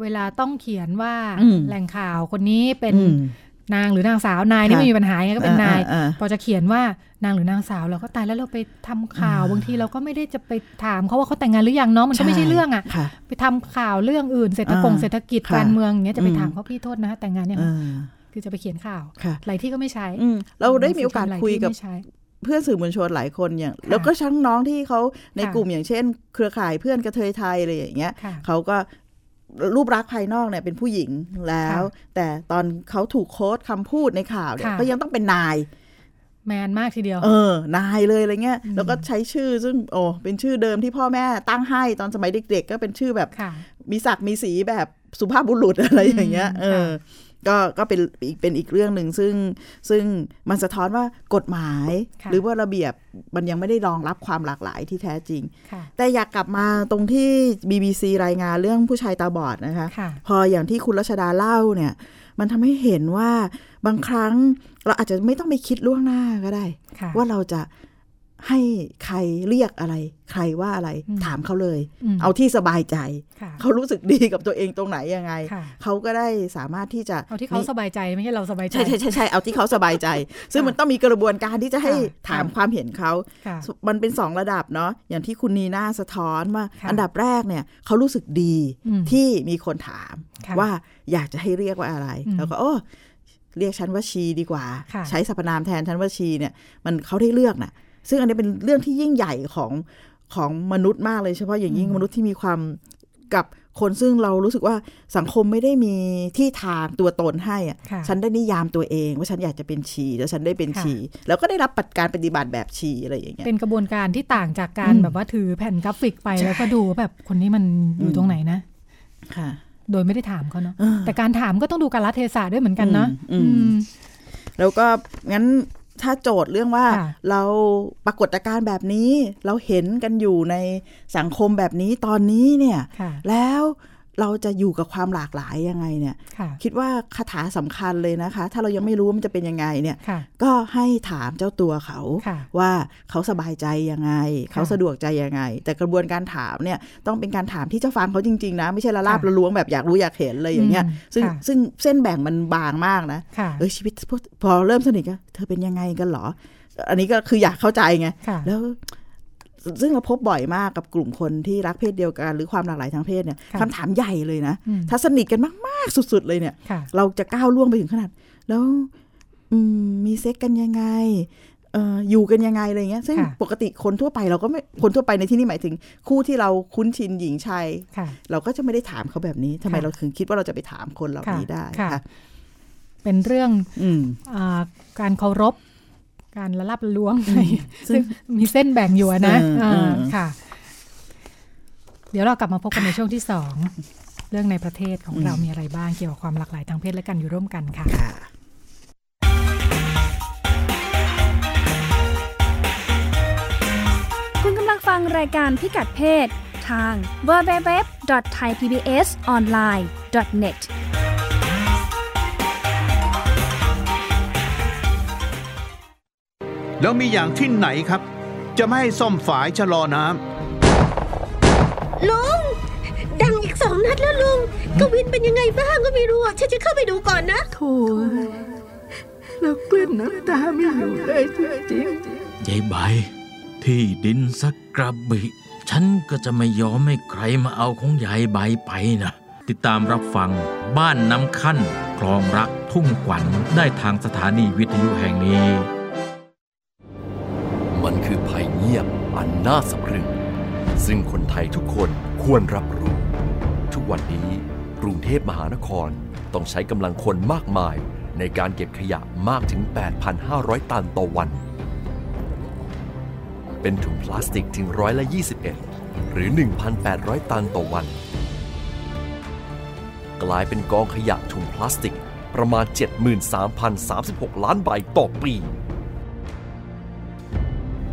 เวลาต้องเขียนว่าอืมแหล่งข่าวคนนี้เป็นอืม นางหรือนางสาวนายนี่ค่ะไม่มีปัญหาไงก็เป็นนายอ่อ่อ่พอจะเขียนว่านางหรือนางสาวเราก็ตายแล้วเราไปทำข่าวอ่าบางทีเราก็ไม่ได้จะไปถามเขาว่าเขาแต่งงานหรือยังเนาะมันก็ไม่ใช่เรื่องอะค่ะ ไปทำข่าวเรื่องอื่นเศรษฐกงอ่าเศรษฐกิจค่ะการเมืองอย่างเงี้ยจะไปอืมถามเขาพี่โทษนะแต่งงานยังเออคือจะไปเขียนข่าวค่ะหลายที่ก็ไม่ใช้อืมเราได้มีโอกาสหลคุยที่กับไม่ใช้เพื่อนสื่อมวลชนหลายคนอย่างค่ะแล้วก็ชั้งน้องที่เขาในค่ะกลุ่มอย่างเช่น เครือข่ายเพื่อนกระเทยไทยอะไรอย่างเงี้ยค่ะเขาก็ รูปลักษณ์ภายนอกเนี่ยเป็นผู้หญิงแล้ว แต่ตอนเขาถูกโค้ดคำพูดในข่าวเนี่ยค่ะก็ยังต้องเป็นนาย แมนมากทีเดียว เออ นายเลยอะไรเงี้ยอืมแล้วก็ใช้ชื่อซึ่งโอ้เป็นชื่อเดิมที่พ่อแม่ตั้งให้ตอนสมัยเด็ก ๆ ก็เป็นชื่อแบบค่ะมีศักดิ์มีสีแบบสุภาพบุรุษอะไรอย่างเงี้ยอืมเออ ก็ก็เป็นอีกเป็นอีกเรื่องหนึ่งซึ่งซึ่งมันสะท้อนว่ากฎหมายค่ะหรือว่าระเบียบมันยังไม่ได้รองรับความหลากหลายที่แท้จริงค่ะแต่อยากกลับมาตรงที่ BBC รายงานเรื่องผู้ชายตาบอดนะคะค่ะพออย่างที่คุณรัชดาเล่าเนี่ยมันทำให้เห็นว่าบางครั้งเราอาจจะไม่ต้องไปคิดล่วงหน้าก็ได้ค่ะว่าเราจะ ให้ใครเรียกอะไร ใครว่าอะไรอืมถามเขาเลยมเอาที่สบายใจค่ะเขารู้สึกดีกับตัวเองตรงไหนยังไงค่ะเขาก็ได้สามารถที่จะเอาที่เขาสบายใจไม่ใช่เราสบายใจ ใช่ใช่ใช่ใช่เอาที่เขาสบายใจ ซึ่งมันต้องมีกระบวนการที่จะให้ค่ะถามความเห็นเขาค่ะมันเป็นสองระดับเนาะอย่างที่คุณนีน่าสะท้อนว่าค่ะอันดับแรกเนี่ยเขารู้สึกดีอืมที่มีคนถามค่ะว่าอยากจะให้เรียกว่าอะไรอืมแล้วก็โอ้เรียกฉันว่าชีดีกว่าค่ะใช้สรรพนามแทนฉันว่าชีเนี่ย มันเขาได้เลือกน่ะ ซึ่งอันนี้เป็นเรื่องที่ยิ่งใหญ่ของของมนุษย์มากเลยเฉพาะอย่างยิ่งอืมมนุษย์ที่มีความกับคนซึ่งเรารู้สึกว่าสังคมไม่ได้มีที่ทางตัวตนให้อะค่ะฉันได้นิยามตัวเองว่าฉันอยากจะเป็นชีแล้วฉันได้เป็นค่ะชี แล้วก็ได้รับการปฏิบัติแบบชีอะไรอย่างเงี้ยเป็นกระบวนการที่ต่างจากการอืมแบบว่าถือแผ่นกราฟิกไปใช่แล้วก็ดูว่าแบบคนนี้มันออืยู่มตรงไหนนะค่ะ โดยไม่ได้ถามเขาเนาะเออแต่การถามก็ต้องดูการละเทศะด้วยเหมือนกันเนาะอืมอืมแล้วก็งั้น ถ้าโจทย์เรื่องว่าค่ะเราปรากฏการณ์แบบนี้ เราเห็นกันอยู่ในสังคมแบบนี้ตอนนี้เนี่ยค่ะแล้ว เราจะอยู่กับความหลากหลายยังไงเนี่ยค่ะคิดว่าคาถาสำคัญเลยนะคะ ถ้าเรายังไม่รู้ว่ามันจะเป็นยังไงเนี่ยค่ะก็ให้ถามเจ้าตัวเขาค่ะว่าเขาสบายใจยังไงค่ะเขาสะดวกใจยังไง แต่กระบวนการถามเนี่ยต้องเป็นการถามที่เจ้าฟังเขาจริงๆนะ ไม่ใช่ละลาบค่ะละล้วงแบบอยากรู้อยากเห็นเลยอย่างเงี้ยอืมซึ่งค่ะซึ่งเส้นแบ่งมันบางมากนะค่ะเออชีวิตพวกพอเริ่มสนิทก็เธอเป็นยังไงกันเหรอ อันนี้ก็คืออยากเข้าใจไงค่ะแล้ว ซึ่งเราพบบ่อยมากกับกลุ่มคนที่รักเพศเดียวกัน หรือความหลากหลายทางเพศเนี่ยค่ะคำถามใหญ่เลยนะอืมถ้าสนิทกันมาก ๆ สุด ๆ เลยเนี่ยค่ะเราจะก้าวล่วงไปถึงขนาด แล้วอืมมีเซ็กกันยังไงเอ่ออยู่กันยังไงอะไรเงี้ย ซึ่งค่ะปกติคนทั่วไปเราก็ไม่คนทั่วไปในที่นี้หมายถึง คู่ที่เราคุ้นชินหญิงชายค่ะเราก็จะไม่ได้ถามเขาแบบนี้ทำไมค่ะเราถึงคิดว่าเราจะไปถามคนเหล่านี้ได้ค่ะค่ะเป็นเรื่องอืมอาการเคารพ การละลับละล้วงซึ่ซึ่งงมีเส้นแบ่งอยู่อะนะเออเออาค่ะ เดี๋ยวเรากลับมาพบกันในช่วงที่สองเรื่องในประเทศของเรามีอะไรบ้างเกี่ยวกับความหลากหลายทางเพศและการอยู่ร่วมกันค่ะค่ะคุณกำลังฟังรายการพิกัดเพศทาง www.thaipbsonline.net แล้วมีอย่างที่ไหนครับ จะไม่ให้ซ่อมฝายชะลอน้ำลุง ดังอีกสองนัดแล้วลุงกวินเป็นยังไงบ้างก็ไม่รู้อะฉันจะเข้าไปดูก่อนนะโถ่แล้วกลืนน้ำตาไม่อยู่เลยจริงยายใบที่ดินสักกระบิ ฉันก็จะไม่ยอมให้ใครมาเอาของยายใบไปนะติดตามรับฟังบ้านน้ำขั้นคลองรักทุ่งขวัญได้ทางสถานีวิทยุแห่งนี้ มันคือภัยเงียบอันน่าสะพรึง ซึ่งคนไทยทุกคนควรรับรู้ ทุกวันนี้กรุงเทพมหานครต้องใช้กำลังคนมากมายในการเก็บขยะมากถึง 8,500 ตันต่อวัน เป็นถุงพลาสติกถึงร้อยละ 21 หรือ 1,800 ตันต่อวัน กลายเป็นกองขยะถุงพลาสติกประมาณ 73,036 ล้านใบต่อปี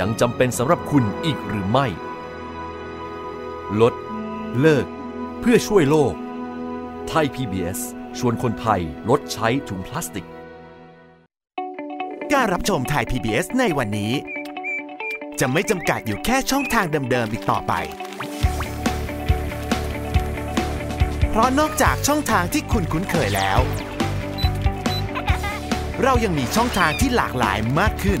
ยังจำเป็นสำหรับคุณอีกหรือไม่ ลด เลิก เพื่อช่วยโลก ไทย PBS ชวนคนไทยลดใช้ถุงพลาสติก การรับชมไทย PBS ในวันนี้ จะไม่จำกัดอยู่แค่ช่องทางเดิมๆอีกต่อไป เพราะนอกจากช่องทางที่คุณคุ้นเคยแล้ว เรายังมีช่องทางที่หลากหลายมากขึ้น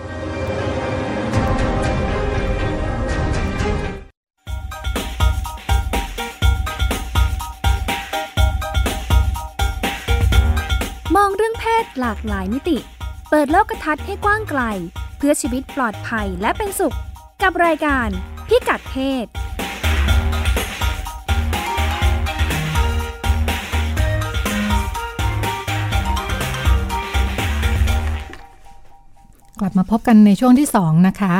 หลากหลายมิติ เปิดโลกทัศน์ให้กว้างไกล เพื่อชีวิตปลอดภัยและเป็นสุข กับรายการพิกัดเพศกลับมาพบกันในช่วงที่ 2 นะคะ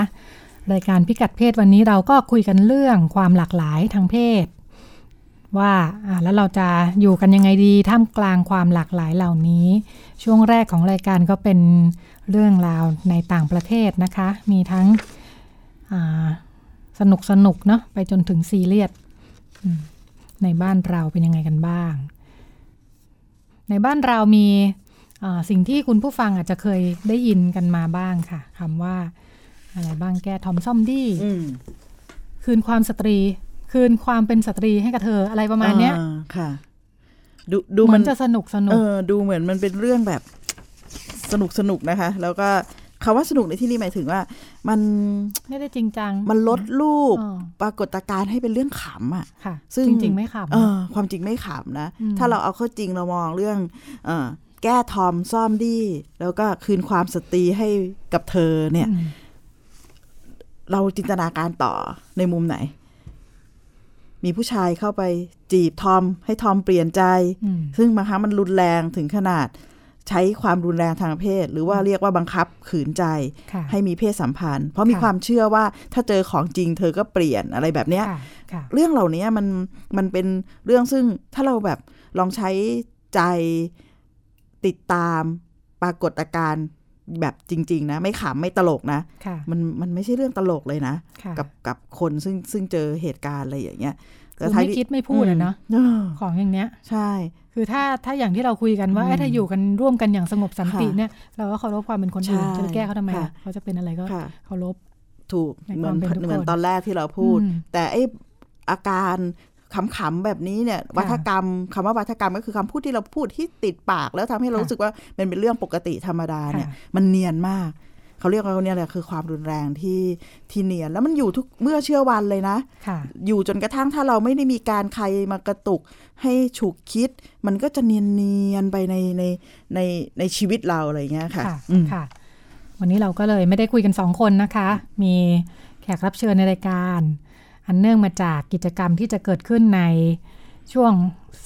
รายการพิกัดเพศวันนี้เราก็คุยกันเรื่องความหลากหลายทางเพศ ว่าอ่าแล้วเราจะอยู่กันยังไงดีท่ามกลางความหลากหลายเหล่านี้ ช่วงแรกของรายการก็เป็นเรื่องราวในต่างประเทศนะคะ มีทั้งอ่าสนุกสนุกเนาะไปจนถึงซีเรียสอืมในบ้านเราเป็นยังไงกันบ้าง ในบ้านเรามีอ่าสิ่งที่คุณผู้ฟังอาจจะเคยได้ยินกันมาบ้างค่ะคำว่าอะไรบ้างแก้ทอมซ่อมดี้อืมคืนความสตรี คืนความเป็นสตรีให้กับเธออะไรประมาณเนี้ยอ่ค่ะ ดูดูเหมืมัอนนจะสนุกสนุกเออดูเหมือนมันเป็นเรื่องแบบสนุกสนุกนะคะ แล้วก็คำว่าสนุกในที่นี้หมายถึงว่า มันไม่ได้จริงจัง มันลดรูปอ๋อปรากฏการณ์ให้เป็นเรื่องขำอะค่ะ ซึ่งจริง ๆ ไม่ขำเออความจริงไม่ขำนะอืมถ้าเราเอาเข้าจริงเรามองเรื่อง เออแก้ทอมซ่อมดี้แล้วก็คืนความสตรีให้กับเธอเนี่ยอืมเราจินตนาการต่อในมุมไหน มีผู้ชายเข้าไปจีบทอม ให้ทอมเปลี่ยนใจอืมซึ่งบางครั้งมันรุนแรงถึงขนาดใช้ความรุนแรงทางเพศ หรือว่าเรียกว่าบังคับขืนใจค่ะให้มีเพศสัมพันธ์ เพราะมีค่ะความเชื่อว่าถ้าเจอของจริงเธอก็เปลี่ยนอะไรแบบเนี้ยค่ะค่ะเรื่องเหล่านี้มันมันเป็นเรื่องซึ่งถ้าเราแบบลองใช้ใจติดตามปรากฏการณ์ แบบจริง ๆ นะ ไม่ขำไม่ตลกนะค่ะมันมันไม่ใช่เรื่องตลกเลยนะค่ะกับกับคนซึ่งซึ่งเจอเหตุการณ์อะไรอย่างเงี้ยคือไม่คิดไม่พูดอะเนาะอืมของอย่างเนี้ย ใช่ คือถ้าถ้าอย่างที่เราคุยกันว่าอืมเอ้ยถ้าอยู่กันร่วมกันอย่างสงบสันติค่ะเนี่ย เราก็เคารพความเป็นคนอื่นใช่จะไปแก้เขาทำไมค่ะอะเขาจะเป็นอะไรก็ค่ะเคารพถูกในเหมือนความเป็นทุกคนเหมือนตอนแรกที่เราพูดอืมแต่ไออาการ ขำๆแบบนี้เนี่ยวัฒกรรมคำว่าวัฒกรรมก็คือคำพูดที่เราพูดที่ติดปาก แล้วทำให้เราค่ะรู้สึกว่ามันเป็นเรื่องปกติธรรมดาเนี่ยค่ะมันเนียนมากเขาเรียกว่าเนี่ยแหละคือความรุนแรงที่ที่เนียนแล้วมันอยู่ทุกเมื่อเชื่อวันเลยนะค่ะอยู่จนกระทั่งถ้าเราไม่ได้มีการใครมากระตุกให้ฉุกคิด มันก็จะเนียนๆไปในในในในชีวิตเราอะไรอย่างเงี้ยค่ะค่ะอืมค่ะ วันนี้เราก็เลยไม่ได้คุยกันสองคนนะคะ มีแขกรับเชิญในรายการ อันเนื่องมาจากกิจกรรมที่จะเกิดขึ้นในช่วง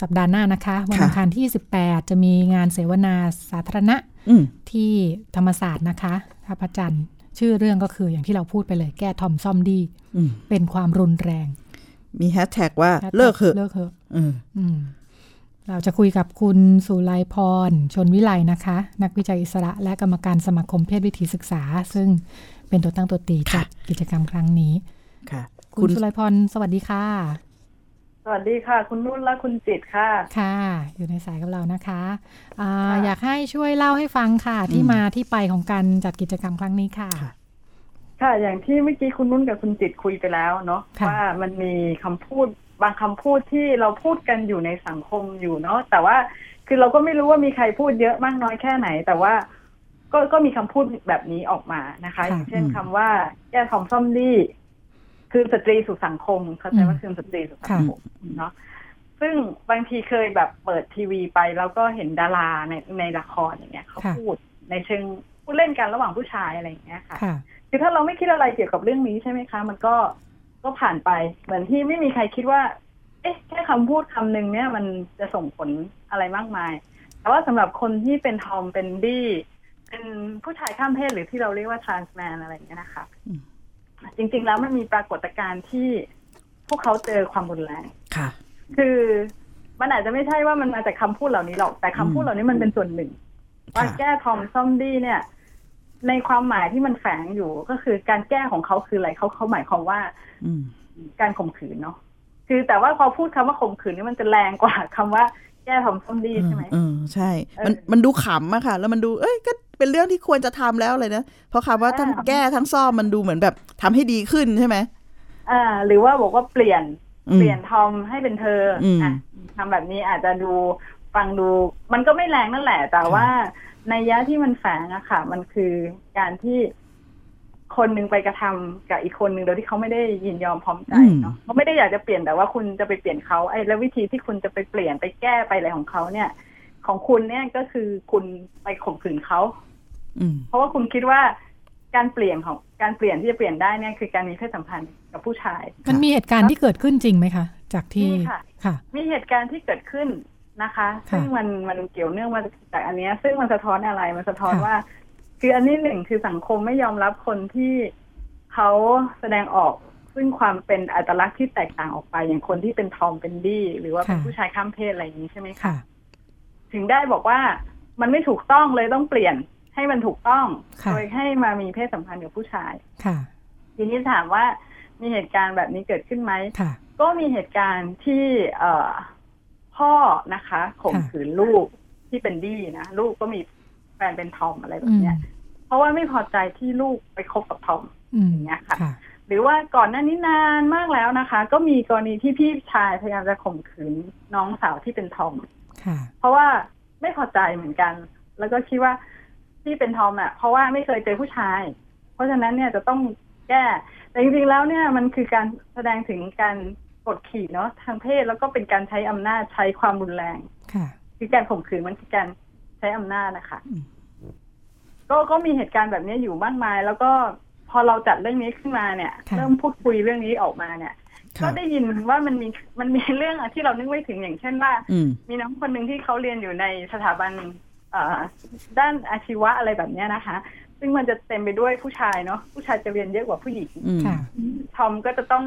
สัปดาห์หน้านะคะ วันอังคารที่ 18 จะมีงานเสวนาสาธารณะอืมที่ธรรมศาสตร์นะคะท่าพระจันทร์ชื่อเรื่องก็คืออย่างที่เราพูดไปเลยแก้ทอมซ่อมดีอืมเป็นความรุนแรง มีแฮชแท็กว่าเลิกเถอะเลิกเถอะเอออืมเราจะคุยกับคุณสุไลพร ชนวิไลนะคะ นักวิจัยอิสระ และกรรมการสมาคมเพศวิถีศึกษา ซึ่งเป็นตัวตั้งตัวตีจัดกิจกรรมครั้งนี้ค่ะ คุณสุไลพรสวัสดีค่ะ สวัสดีค่ะ คุณนุ่นและคุณจิตค่ะ ค่ะ อยู่ในสายกับเรานะคะอาอยากให้ช่วยเล่าให้ฟังค่ะ ที่มาที่ไปของการจัดกิจกรรมครั้งนี้ค่ะ ค่ะ อย่างที่เมื่อกี้คุณนุ่นกับคุณจิตคุยไปแล้วเนาะค่ะว่ามันมีคำพูดบางคำพูดที่เราพูดกันอยู่ในสังคมอยู่เนาะแต่ว่าคือเราก็ไม่รู้ว่ามีใครพูดเยอะมากน้อยแค่ไหน แต่ว่าก็ก็มีคำพูดแบบนี้ออกมานะคะค่ะอย่างเช่นคำว่าแก้ทอมซ่อมดี้ คือสตรีสู่สังคม เข้าใจว่าคือสตรีสู่สังคมเนาะซึ่งบางทีเคยแบบเปิดทีวีไป แล้วก็เห็นดาราในในละครอย่างเงี้ยเขาค่ะพูดในเชิงพูดเล่นกันระหว่างผู้ชายอะไรอย่างเงี้ยค่ะค่ะคือถ้าเราไม่คิดอะไรเกี่ยวกับเรื่องนี้ใช่ไหมคะ มันก็ก็ผ่านไป เหมือนที่ไม่มีใครคิดว่า เอ๊ะแค่คำพูดคำหนึ่งเนี่ยมันจะส่งผลอะไรมากมาย แต่ว่าสำหรับคนที่เป็นทอมเป็นดี้เป็นผู้ชายข้ามเพศหรือที่เราเรียกว่าทรานส์แมนอะไรอย่างเงี้ยนะคะอืม จริง ๆ แล้วมันมีปรากฏการณ์ที่พวกเขาเจอความรุนแรงค่ะ คือมันอาจจะไม่ใช่ว่ามันมาจากคำพูดเหล่านี้หรอก แต่คำพูดเหล่านี้มันเป็นส่วนหนึ่งว่าแก้ทอมซ่อมดี้เนี่ย ในความหมายที่มันแฝงอยู่ก็คือการแก้ของเขาคืออะไรเขาเขาหมายความว่า อืมการข่มขืนเนาะคือแต่ว่าพอพูดคำว่าข่มขืนนี่มันจะแรงกว่าคำว่าแก้ทอมซ่อมดี้ใช่ไหมเออใช่เออมันมันดูขำอะค่ะ แล้วมันดู เอ้ยก็ เป็นเรื่องที่ควรจะทำแล้วเลยนะ เพราะคำว่าทั้งอ่าแก้ทั้งซ่อมมันดูเหมือนแบบทำให้ดีขึ้นใช่ไหมอ่า หรือว่าบอกว่าเปลี่ยนอืมเปลี่ยนทอมให้เป็นเธออมอะทำแบบนี้อาจจะดูฟังดู มันก็ไม่แรงนั่นแหละ แต่ว่าในยะที่มันแฝงอะค่ะ มันคือการที่คนหนึ่งไปกระทำกับอีกคนหนึ่งโดยที่เขาไม่ได้ยินยอมพร้อมใจเนาะเขาไม่ได้อยากจะเปลี่ยนแต่ว่าคุณจะไปเปลี่ยนเขาไอ้แล้ววิธีที่คุณจะไปเปลี่ยนไปแก้ไปอะไรของเขาเนี่ย ของคุณเนี่ยก็คือคุณไปข่มขืนเขาอืม เพราะว่าคุณคิดว่าการเปลี่ยนของการเปลี่ยนที่จะเปลี่ยนได้เนี่ยคือการมีเพศสัมพันธ์กับผู้ชาย มันมีเหตุการณ์ที่เกิดขึ้นจริงไหมคะ จากที่มีค่ะค่ะ มีเหตุการณ์ที่เกิดขึ้นนะคะค่ะซึ่งมันมันเกี่ยวเนื่องมาจากอันเนี้ยซึ่งมันสะท้อนอะไรมันสะท้อนค่ะว่า คืออันนี้หนึ่งคือสังคมไม่ยอมรับคนที่เขาแสดงออกซึ่งความเป็นอัตลักษณ์ที่แตกต่างออกไป อย่างคนที่เป็นทอมเป็นดี้หรือว่าเป็นค่ะผู้ชายข้ามเพศอะไรอย่างนี้ใช่ไหมคะค่ะถึงได้บอกว่ามันไม่ถูกต้องเลยต้องเปลี่ยน ให้มันถูกต้องค่ะโดยให้มามีเพศสัมพันธ์กับผู้ชายค่ะทีนี้ถามว่ามีเหตุการณ์แบบนี้เกิดขึ้นไหมค่ะก็มีเหตุการณ์ที่เอ่อพ่อนะคะข่มค่ะขืนลูกที่เป็นดี้นะลูกก็มีแฟนเป็นทอมอะไรแบอืบมเนี้ย เพราะว่าไม่พอใจที่ลูกไปคบกับทอมอืมอย่างเงี้ยค่ะค่ะ หรือว่าก่อนหน้านี้นานมากแล้วนะคะ ก็มีกรณีที่พี่ชายพยายามจะข่มขืนน้องสาวที่เป็นทอมค่ะเพราะว่าไม่พอใจเหมือนกัน แล้วก็คิดว่า ที่เป็นทอมอะเพราะว่าไม่เคยเจอผู้ชาย เพราะฉะนั้นเนี่ยจะต้องแก้แต่จริงๆแล้วเนี่ยมันคือการแสดงถึงการกดขี่เนาะทางเพศแล้วก็เป็นการใช้อำนาจใช้ความรุนแรงค่ะคือการข่มขืนมันคือการใช้อำนาจนะคะก็ก็มีเหตุการณ์แบบนี้อยู่มากมาย แล้วก็พอเราจัดเรื่องนี้ขึ้นมาเนี่ยค่ะเริ่มพูดคุยเรื่องนี้ออกมาเนี่ยก็ได้ยินว่ามันมีมันมีเรื่องที่เรานึกไม่ถึงอย่างเช่นว่าอืมมีน้องคนหนึ่งที่เขาเรียนอยู่ในสถาบันเอ่อ ด้านอาชีวะอะไรแบบเนี้ยนะคะ ซึ่งมันจะเต็มไปด้วยผู้ชายเนาะผู้ชายจะเรียนเยอะกว่าผู้หญิงอืมค่ะทอมก็จะต้อง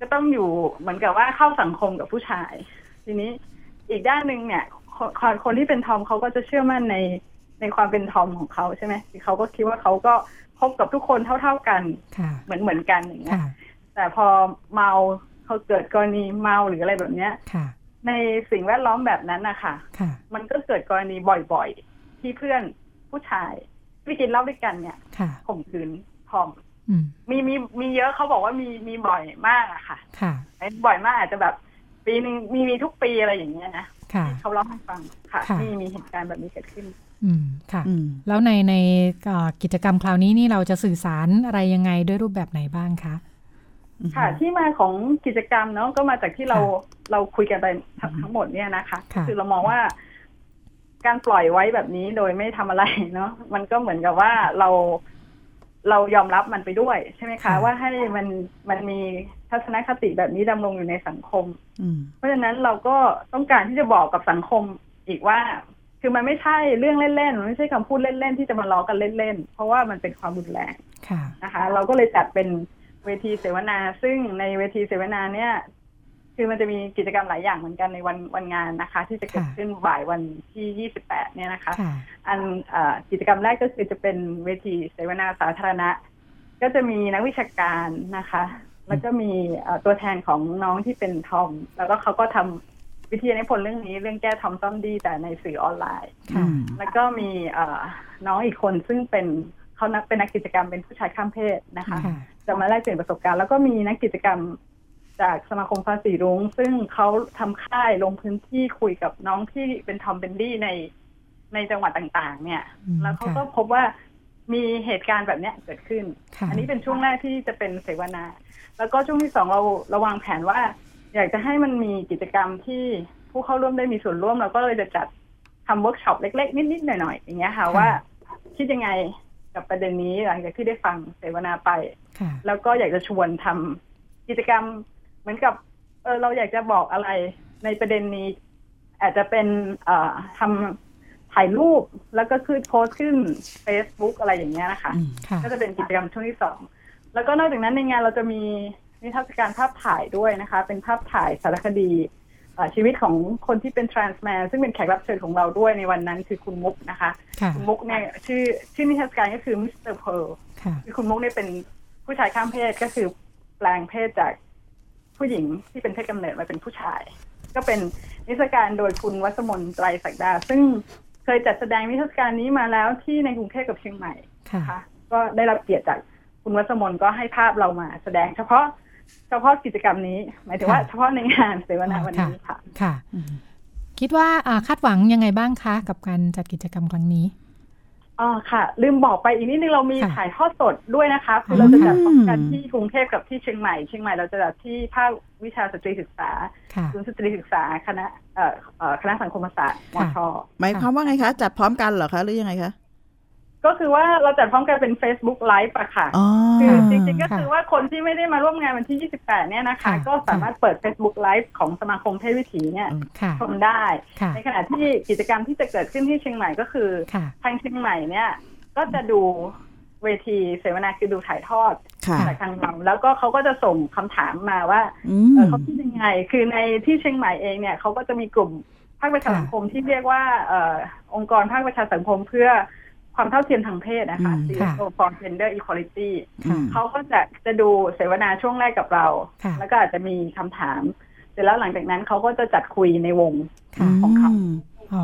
ก็ต้องอยู่เหมือนกับว่าเข้าสังคมกับผู้ชาย ทีนี้อีกด้านหนึ่งเนี่ยคนคนคนที่เป็นทอมเขาก็จะเชื่อมั่นในในความเป็นทอมของเขาใช่ไหมคือเขาก็คิดว่าเขาก็คบกับทุกคนเท่า ๆกันค่ะเหมือนเหมือนกันอย่างเงี้ยค่ะแต่พอเมาเขาเกิดกรณีเมาหรืออะไรแบบเนี้ยค่ะ ในสิ่งแวดล้อมแบบนั้นนะคะค่ะ มันก็เกิดกรณีบ่อยๆ ที่เพื่อนผู้ชายที่กินเหล้าด้วยกันเนี่ยค่ะข่มขืนทอมอืมมีมีมีเยอะเขาบอกว่ามีมีบ่อยมากอะค่ะ ค่ะไอ้บ่อยมากอาจจะแบบ ปีหนึ่งมีมีทุกปีอะไรอย่างเงี้ยนะค่ะที่เขาเล่าให้ฟังค่ะค่ะที่มีเหตุการณ์แบบนี้เกิดขึ้น อืมค่ะอืมแล้วในในเอ่อกิจกรรมคราวนี้นี่เราจะสื่อสารอะไรยังไงด้วยรูปแบบไหนบ้างคะ ค่ะ ที่มาของกิจกรรมเนาะก็มาจากที่เราเราคุยกันไปทั้งทั้งหมดเนี่ยนะคะค่ะคือเรามองว่า การปล่อยไว้แบบนี้โดยไม่ทำอะไรเนาะมันก็เหมือนกับว่าเราเรายอมรับมันไปด้วย ใช่ไหมคะ ว่าให้มันมันมีทัศนคติแบบนี้ดำรงอยู่ในสังคมอืมเพราะฉะนั้นเราก็ต้องการที่จะบอกกับสังคมอีกว่า คือมันไม่ใช่เรื่องเล่นๆมันไม่ใช่คำพูดเล่นๆที่จะมาล้อกันเล่นๆเพราะว่ามันเป็นความรุนแรงค่ะนะคะ เราก็เลยจัดเป็น เวทีเสวนา ซึ่งในเวทีเสวนาเนี่ย คือมันจะมีกิจกรรมหลายอย่างเหมือนกันในวันวันงานนะคะ ที่จะเกิดค่ะขึ้นบ่ายวันที่ 28 เนี่ยนะคะค่ะอันเอ่อกิจกรรมแรกก็คือจะเป็นเวทีเสวนาสาธารณะ ก็จะมีนักวิชาการนะคะ แล้วก็มีเอ่อตัวแทนของน้องที่เป็นทอม แล้วก็เขาก็ทำวิทยานิพนธ์เรื่องนี้เรื่องแก้ทอมซ่อมดีแต่ในสื่อออนไลน์ค่ะแล้วก็มีเอ่อน้องอีกคนซึ่งเป็น เขานักเป็นนักกิจกรรมเป็นผู้ชายข้ามเพศนะคะค่ะจะมาแลกเปลี่ยนประสบการณ์แล้วก็มีนักกิจกรรมจากสมาคมฟ้าสีรุ้งซึ่งเขาทำค่ายลงพื้นที่คุยกับน้องที่เป็นทอมเบนดี้ในในจังหวัดต่างๆ เนี่ยอืมแล้วเขาค่ะก็พบว่ามีเหตุการณ์แบบเนี้ยเกิดขึ้นค่ะอันนี้เป็นช่วงแรกที่จะเป็นเสวนา แล้วก็ช่วงที่สองเราเราวางแผนว่า อยากจะให้มันมีกิจกรรมที่ผู้เข้าร่วมได้มีส่วนร่วมเราก็เลยจะจัดทำเวิร์กช็อปเล็ก ๆ นิด ๆ หน่อย ๆ อย่างเงี้ยค่ะค่ะว่า คิดยังไง กับประเด็นนี้หลังจากที่ได้ฟังเสวนาไปค่ะแล้วก็อยากจะชวนทำกิจกรรม เหมือนกับเออเราอยากจะบอกอะไรในประเด็นนี้ อาจจะเป็นเอ่อทำถ่ายรูปแล้วก็ขึ้นโพสต์ขึ้น Facebook อะไรอย่างเงี้ยนะคะอืมค่ะก็จะเป็นกิจกรรมช่วงที่สองแล้วก็นอกจากนั้นในงานเราจะมีนิทรรศการภาพถ่ายด้วยนะคะ เป็นภาพถ่ายสารคดีเอ่อ ชีวิตของคนที่เป็น trans man ซึ่งเป็นแขกรับเชิญของเราด้วยในวันนั้นคือคุณมุกนะคะค่ะคุณมุกเนี่ยชื่อชื่อนิทรรศการก็คือ Mister Pearlค่ะคือคุณมุกเนี่ยเป็นผู้ชายข้ามเพศก็คือแปลงเพศจากผู้หญิงที่เป็นเพศกำเนิดมาเป็นผู้ชาย ก็เป็นนิทรรศการโดยคุณวัสมนไตรศักดา ซึ่งเคยจัดแสดงนิทรรศการนี้มาแล้วที่ในกรุงเทพกับเชียงใหม่ค่ะนะคะก็ได้รับเกียรติจากคุณวัสมนก็ให้ภาพเรามาแสดงเฉพาะ เฉพาะกิจกรรมนี้ หมายถึงว่าค่ะเฉพาะในงานเสวนาวันนี้ค่ะ ค่ะ คิดว่าอ่าคาดหวังยังไงบ้างคะ กับการจัดกิจกรรมครั้งนี้อ๋อค่ะ ลืมบอกไปอีกนิดนึงเรามีค่ะถ่ายทอดสดด้วยนะคะคือเราจะจัดพร้อมกันที่กรุงเทพกับที่เชียงใหม่เชียงใหม่เราจะจัดที่ภาควิชาสตรีศึกษาค่ะศูนย์สตรีศึกษาคณะเอ่อเอ่อคณะสังคมศาสตร์มค่ะชหมายความว่าไงคะ จัดพร้อมกันเหรอคะหรือยังไงคะ ก็คือว่าเราจัดพร้อมกันเป็น Facebook Live อะค่ะอ๋อคือจริงๆก็ค่ะคือว่าคนที่ไม่ได้มาร่วมงานวันที่ 28 เนี่ยนะคะค่ะก็สามารถเปิด Facebook Live ของสมาคมเพศวิถีเนี่ยค่ะชมได้ค่ะในขณะที่กิจกรรมที่จะเกิดขึ้นที่เชียงใหม่ก็คือค่ะทางเชียงใหม่เนี่ย ก็จะดูเเวทีเสวนาคือดูถ่ายทอดค่ะจากทางเราแล้วก็เขาก็จะส่งคำถามมาว่าอืมเออเขาคิดยังไง คือในที่เชียงใหม่เองเนี่ยเขาก็จะมีกลุ่มภาคประชาสังคมที่เรียกว่าเอ่อองค์กรภาคประชาสังคมเพื่อ ความเท่าเทียมทางเพศนะคะอืม CSO ค่ะ for Gender Equality ค่ะเขาก็จะจะดูเสวนาช่วงแรกกับเราค่ะแล้วก็อาจจะมีคำถาม เสร็จแล้วหลังจากนั้นเขาก็จะจัดคุยในวงค่ะของเขาอืม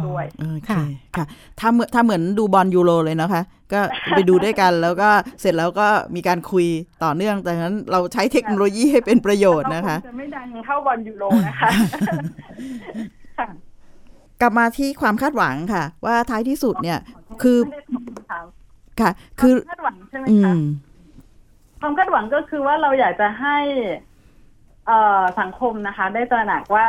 ด้วยโอเคค่ะถ้าเหมือนถ้าเหมือนดูบอลยูโรเลยนะคะ ก็ไปดูด้วยกันแล้วก็เสร็จแล้วก็มีการคุยต่อเนื่องแต่นั้นเราใช้เทคโนโลยีให้เป็นประโยชน์นะคะเราจะไม่ดังเท่าบอลยูโรนะคะค่ะ กลับมาที่ความคาดหวังค่ะ ว่าท้ายที่สุดเนี่ย คือไม่ได้ตอบคำถามค่ะ คือคาดหวังใช่ไหมอืคะมความคาดหวังก็คือว่าเราอยากจะให้ เอ่อสังคมนะคะ ได้ตระหนักว่า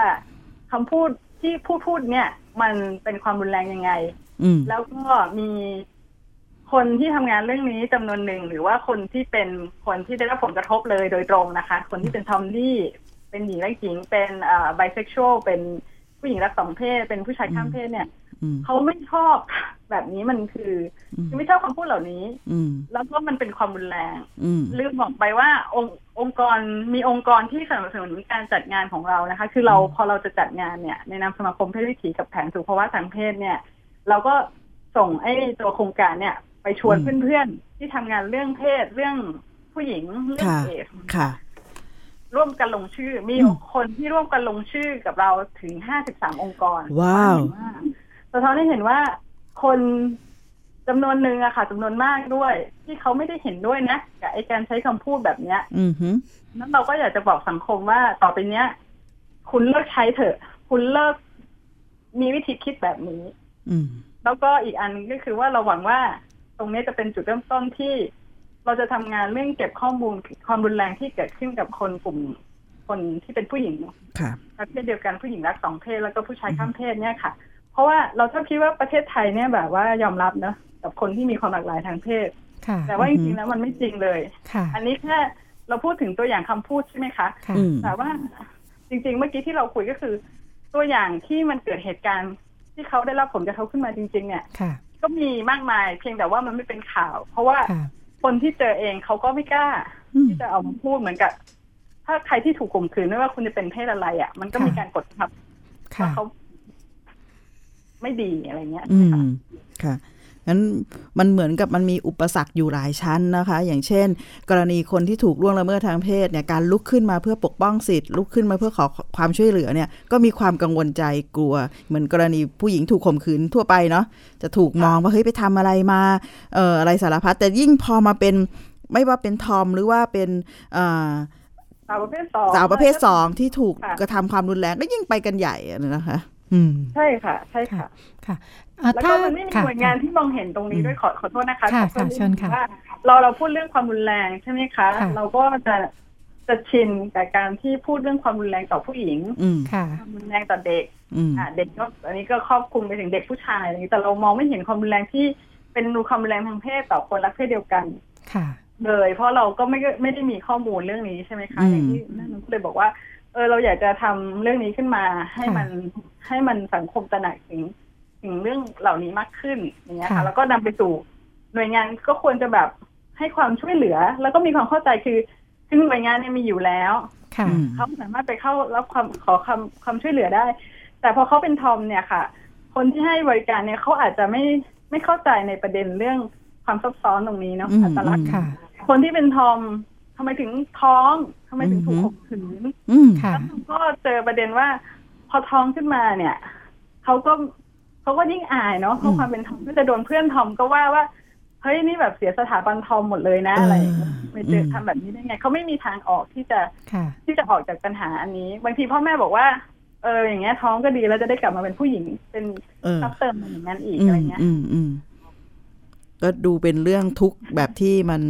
คำพูดที่พูดพูดเนี่ย มันเป็นความรุนแรงยังไงอืมแล้วก็มีคนที่ทำงานเรื่องนี้จำนวนหนึ่งหรือว่าคนที่เป็นคนที่ได้รับผลกระทบเลยโดยตรงนะคะ คนที่เป็นทอมดี้เป็นหญิงและหญิงเป็นเอ่อไบเซ็กชวลเป็น ผู้หญิงรักสองเพศเป็นผู้ชายข้ามเพศเนี่ยอืมเขาไม่ชอบแบบนี้มันคืออคือไม่ชอบคำพูดเหล่านี้อืมแล้วก็มันเป็นความรุนแรงอืมลืมบอกไปว่าองค์องค์กรมีองค์กรที่สนับสนุนการจัดงานของเรานะคะ คือเราพอเราจะจัดงานเนี่ย ในนามสมาคมเพศวิถีกับแผนสู่ภาวะทางเพศเนี่ย เราก็ส่งไอ้ตัวโครงการเนี่ย ไปชวนอืมเพื่อนๆที่ทำงานเรื่องเพศเรื่องผู้หญิงเรื่องค่ะเอดส์ค่ะ ร่วมกันลงชื่อ มีอืมคนที่ร่วมกันลงชื่อกับเราถึงห้าสิบสามองค์กร ว้าวสะท้อนให้เห็นว่าคนจำนวนหนึ่งอะค่ะจำนวนมากด้วย ที่เขาไม่ได้เห็นด้วยนะกับไอการใช้คำพูดแบบเนี้ย อืมฮึนั้นเราก็อยากจะบอกสังคมว่าต่อไปเนี้ย คุณเลิกใช้เถอะ คุณเลิกมีวิธีคิดแบบนี้ อืมแล้วก็อีกอันก็คือว่าเราหวังว่า ตรงนี้จะเป็นจุดเริ่มต้นที่ เราจะทำงานเรื่องเก็บข้อมูลความรุนแรงที่เกิดขึ้นกับคนกลุ่มคนที่เป็นผู้หญิงค่ะประเภทเดียวกันผู้หญิงรักสองเพศแล้วก็ผู้ชายข้ามเพศเนี่ยค่ะ เพราะว่าเราชอบคิดว่าประเทศไทยเนี่ยแบบว่ายอมรับเนอะกับคนที่มีความหลากหลายทางเพศค่ะแต่ว่าจริงๆแล้วมันไม่จริงเลยค่ะอันนี้แค่เราพูดถึงตัวอย่างคำพูดใช่ไหมคะค่ะอืมแต่ว่าจริง ๆ เมื่อกี้ที่เราคุยก็คือ ตัวอย่างที่มันเกิดเหตุการณ์ที่เขาได้รับผลกระทบขึ้นมาจริง ๆ เนี่ยค่ะก็มีมากมายเพียงแต่ว่ามันไม่เป็นข่าว เพราะว่า ค่ะคนที่เจอเองเขาก็ไม่กล้าอืมที่จะเอามาพูดเหมือนกับ ถ้าใครที่ถูกข่มขืนไม่ว่าคุณจะเป็นเพศอะไรอะ มันก็มีการกดทับค่ะว่าเขาไม่ดีอะไรเงี้ยอืมค่ะ งั้นมันเหมือนกับมันมีอุปสรรคอยู่หลายชั้นนะคะ อย่างเช่น กรณีคนที่ถูกล่วงละเมิดทางเพศเนี่ยการลุกขึ้นมาเพื่อปกป้องสิทธิ์ลุกขึ้นมาเพื่อขอความช่วยเหลือเนี่ยก็มีความกังวลใจกลัว เหมือนกรณีผู้หญิงถูกข่มขืนทั่วไปเนาะจะถูกมองว่าเฮ้ยไปทำอะไรมาเอ่ออะไรสารพัดแต่ยิ่งพอมาเป็นไม่ว่าเป็นทอมหรือว่าเป็นอ่าสาวประเภทสองสาวประเภทสองที่ถูกค่ะกระทำความรุนแรงก็ยิ่งไปกันใหญ่อะนะคะ อืม ใช่ค่ะ ใช่ค่ะ ค่ะอะ แล้วถ้าก็มันไม่มีค่ะหน่วยงานที่มองเห็นตรงนี้ด้วยขอขอโทษนะคะค่ะขอโทษค่ะนิดเชิญนึงค่ะว่าเราเราพูดเรื่องความรุนแรงใช่ไหมคะค่ะเราก็จะจะชินกับการที่พูดเรื่องความรุนแรงต่อผู้หญิงอืมค่ะความรุนแรงต่อเด็กอืมอ่าเด็กก็อันนี้ก็ครอบคลุมไปถึงเด็กผู้ชายอะไรอย่างนี้แต่เรามองไม่เห็นความรุนแรงที่เป็นความรุนแรงทางเพศต่อคนรักเพศเดียวกันค่ะเลยเพราะเราก็ไม่ไม่ได้มีข้อมูลเรื่องนี้ใช่ไหมคะอืมอย่างที่นั่นก็เลยบอกว่า เออเราอยากจะทำเรื่องนี้ขึ้นมา ให้มันให้มันสังคมตระหนักถึง ถึงเรื่องเหล่านี้มากขึ้นอย่างเงี้ยค่ะค่ะแล้วก็นำไปสู่หน่วยงานก็ควรจะแบบให้ความช่วยเหลือ แล้วก็มีความเข้าใจคือคือหน่วยงานเนี่ยมีอยู่แล้วค่ะอืมเขาสามารถไปเข้ารับความขอคำความช่วยเหลือได้ แต่พอเขาเป็นทอมเนี่ยค่ะ คนที่ให้บริการเนี่ยเขาอาจจะไม่ไม่เข้าใจในประเด็นเรื่องความซับซ้อนตรงนี้เนาะอืมอัตลักษณ์ค่ะคนที่เป็นทอมทำไมถึงท้องทำไมถึงถูกอืมข่มขืนอืมค่ะแล้วก็เจอประเด็นว่า พอท้องขึ้นมาเนี่ยเขาก็ เขาก็ยิ่งอายเนาะเพราะความเป็นทอมก็จะโดนเพื่อนทอมก็ว่าว่าเฮ้ยนี่แบบเสียสถาบันทอมหมดเลยนะอะไรอย่างเงี้ยไม่เจอทำแบบนี้ได้ไงเขาไม่มีทางออกที่จะค่ะที่จะออกจากปัญหาอันนี้ บางทีพ่อแม่บอกว่าเอออย่างเงี้ยท้องก็ดีแล้วจะได้กลับมาเป็นผู้หญิงเป็นเออซับเติมอย่างนั้นอีกอือะไรมเงี้ยอืมอืมก็ดูเป็นเรื่องทุกข์แบบที่มัน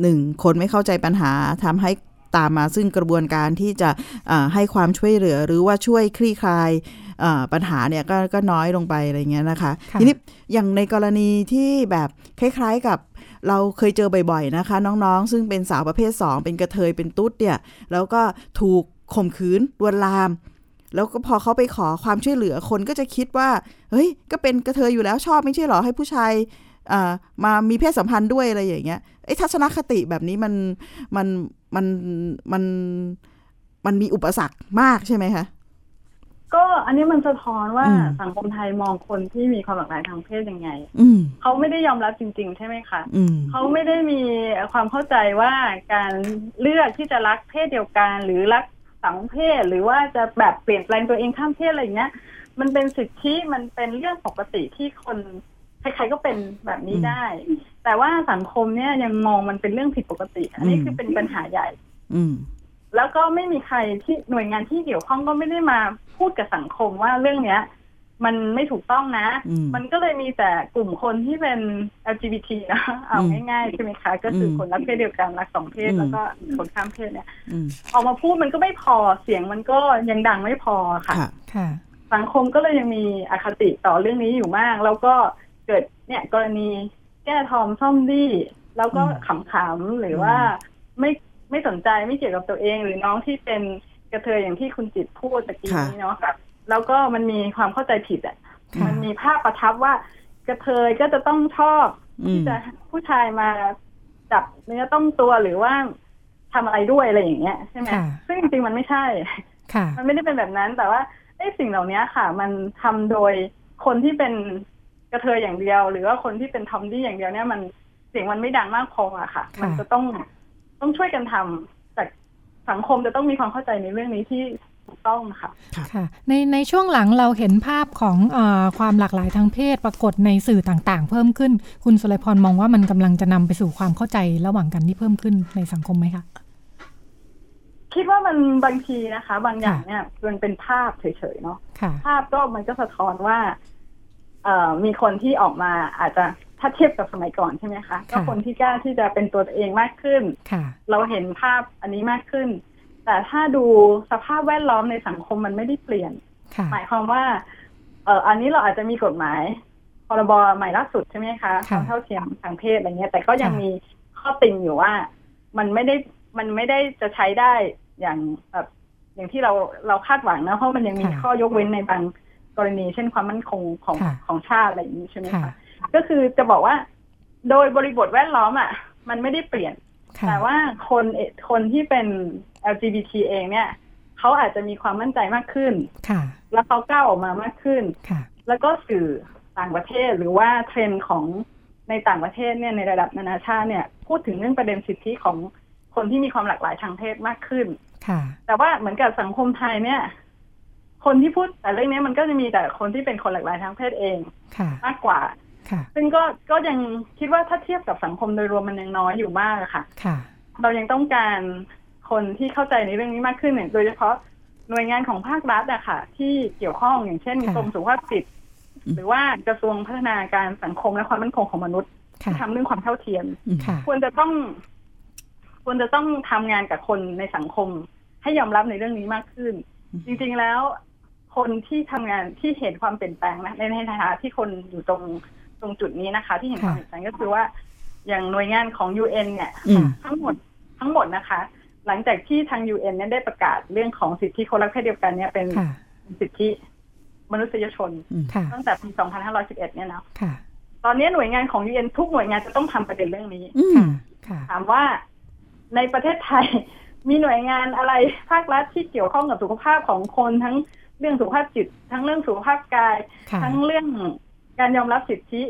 หนึ่งคนไม่เข้าใจปัญหาทำให้ตามมาซึ่งกระบวนการที่จะอ่าให้ความช่วยเหลือ หรือว่าช่วยคลี่คลายอ่า ปัญหาเนี่ยก็ก็น้อยลงไปอะไรเงี้ยนะคะค่ะทีนี้อย่างในกรณีที่แบบคล้ายๆกับเราเคยเจอบ่อยๆนะคะ น้องๆ ซึ่งเป็นสาวประเภท 2 เป็นกระเทยเป็นตุ๊ดเนี่ยแล้วก็ถูกข่มขืนลวนลาม แล้วก็พอเขาไปขอความช่วยเหลือคนก็จะคิดว่า เฮ้ย ก็เป็นกระเทยอยู่แล้วชอบไม่ใช่เหรอให้ผู้ชายอ่ามามีเพศสัมพันธ์ด้วยอะไรอย่างเงี้ยไอ้ทัศนคติแบบนี้มันมันมันมันมันมีอุปสรรคมากใช่ไหมคะ ก็อันนี้มันสะท้อนว่าอืม สังคมไทยมองคนที่มีความหลากหลายทางเพศยังไง อืม เขาไม่ได้ยอมรับจริง ๆ ใช่ไหมคะ อืม เขาไม่ได้มีความเข้าใจว่าการเลือกที่จะรักเพศเดียวกัน หรือรักสองเพศ หรือว่าจะแบบเปลี่ยนแปลงตัวเองข้ามเพศอะไรอย่างเงี้ย มันเป็นสิทธิมันเป็นเรื่องปกติที่คนใครๆก็เป็นแบบนี้ได้ แต่ว่าสังคมเนี่ยยังมองมันเป็นเรื่องผิดปกติ อันนี้คือเป็นปัญหาใหญ่ อืม แล้วก็ไม่มีใครที่หน่วยงานที่เกี่ยวข้องก็ไม่ได้มา พูดกับสังคมว่าเรื่องเนี้ย มันไม่ถูกต้องนะอืมมันก็เลยมีแต่กลุ่มคนที่เป็น LGBT นะ เอาอืมง่ายๆใช่ไหมคะ ก็คืออมคนรักเพศเดียวกันรักสองเพศอืมแล้วก็คนข้ามเพศเนี่ยอืมออกมาพูดมันก็ไม่พอเสียงมันก็ยังดังไม่พอค่ะค่ะค่ะสังคมก็เลยยังมีอคติต่อเรื่องนี้อยู่มาก แล้วก็เกิดเนี่ยกรณีแก้ทอมซ่อมดี้แล้วก็ขำๆหรือว่าไม่ไม่สนใจไม่เกี่ยวกับตัวเอง หรือน้องที่เป็น กระเทยอย่างที่คุณจิตพูดตะกี้นี้เนาะแล้วก็มันมีความเข้าใจผิดอะค่ะมันมีภาพประทับว่ากะเทยก็จะต้องชอบอืมที่จะผู้ชายมาจับเนื้อต้องตัวหรือว่าทำอะไรด้วยอะไรอย่างเงี้ยใช่ไหมค่ะซึ่งจริงๆมันไม่ใช่ค่ะ มันไม่ได้เป็นแบบนั้นแต่ว่าไอ้สิ่งเหล่านี้ค่ะ มันทำโดยคนที่เป็นกะเทยอย่างเดียว หรือว่าคนที่เป็นทอมดี้อย่างเดียวเนี่ยมันเสียงมันไม่ดังมากพออะค่ะค่ะมันจะต้องต้องช่วยกันทำแต่ สังคมจะต้องมีความเข้าใจในเรื่องนี้ที่ถูกต้องค่ะค่ะ ในในช่วงหลังเราเห็นภาพของเออความหลากหลายทางเพศปรากฏในสื่อต่างๆ เพิ่มขึ้น คุณสุรพรมองว่ามันกำลังจะนำไปสู่ความเข้าใจระหว่างกันที่เพิ่มขึ้นในสังคมไหมคะคิดว่ามันบางทีนะคะ บางอย่างเนี่ยมันเป็นภาพเฉยๆเนาะค่ะภาพก็มันก็สะท้อนว่าเอ่อมีคนที่ออกมาอาจจะ ถ้าเทียบกับสมัยก่อนใช่ไหมคะก็คนที่กล้าที่จะเป็นตัวเองมากขึ้นค่ะเราเห็นภาพอันนี้มากขึ้น แต่ถ้าดูสภาพแวดล้อมในสังคมมันไม่ได้เปลี่ยนค่ะหมายความว่าเอ่ออันนี้เราอาจจะมีกฎหมายพรบใหม่ล่าสุดใช่ไหมคะคค่ะวามเท่าเทียมทางเพศอะไรเงี้ย แต่ก็ยังค่ะมีข้อติงอยู่ว่า มันไม่ได้มันไม่ได้จะใช้ได้อย่างแบบอย่างที่เราเราคาดหวังนะเพราะมันยังมีค่ะข้อยกเว้นในบางกรณี เช่นความมั่นคงของค่ะของชาติอะไรอย่างนี้ใช่ไหมค่ะคะ ก็คือจะบอกว่า โดยบริบทแวดล้อมอะ มันไม่ได้เปลี่ยนค่ะแต่ว่าคนเอคนที่เป็น LGBT เองเนี่ยเขาอาจจะมีความมั่นใจมากขึ้นค่ะ แล้วเขาก้าวออกมามากขึ้นค่ะ แล้วก็สื่อต่างประเทศหรือว่าเทรนด์ของในต่างประเทศเนี่ยในระดับนานาชาติเนี่ย พูดถึงเรื่องประเด็นสิทธิของคนที่มีความหลากหลายทางเพศมากขึ้นค่ะ แต่ว่าเหมือนกับสังคมไทยเนี่ย คนที่พูดแต่เรื่องนี้มันก็จะมีแต่คนที่เป็นคนหลากหลายทางเพศเองค่ะมากกว่าค่ะ ซึ่งก็ก็ยังคิดว่าถ้าเทียบกับสังคมโดยรวมมันยังน้อยอยู่มากอะค่ะค่ะ เรายังต้องการคนที่เข้าใจในเรื่องนี้มากขึ้นเนี่ยโดยเฉพาะหน่วยงานของภาครัฐอะค่ะ ที่เกี่ยวข้องอย่างเช่นค่ะกรมสุขภาพจิตหรือว่ากระทรวงพัฒนาการสังคมและความมั่นคงของมนุษย์ค่ะที่ทำเรื่องความเท่าเทียมค่ะควรจะต้อง ควรจะต้องทำงานกับคนในสังคม ให้ยอมรับในเรื่องนี้มากขึ้น จริง ๆแล้ว คนที่ทำงานที่เห็นความเปลี่ยนแปลงนะในในฐานะที่คนอยู่ตรง ตรงจุดนี้นะคะ ที่เห็นความเปลี่ยนแปลงก็คือว่า อย่างหน่วยงานของ UN เนี่ยอืมทั้งหมดทั้งหมดนะคะ หลังจากที่ทาง UN เนี่ยได้ประกาศเรื่องของสิทธิคนรักเพศเดียวกันเนี่ยเป็นค่ะสิทธิมนุษยชนค่ะตั้งแต่ปี 2511 เนี่ยนะค่ะตอนนี้หน่วยงานของ UN ทุกหน่วยงานจะต้องทำประเด็นเรื่องนี้อืมค่ะถามว่าในประเทศไทยมีหน่วยงานอะไรภาครัฐที่เกี่ยวข้องกับสุขภาพของคนทั้งเรื่องสุขภาพจิต ทั้งเรื่องสุขภาพกายค่ะทั้งเรื่อง การยอมรับสิทธิ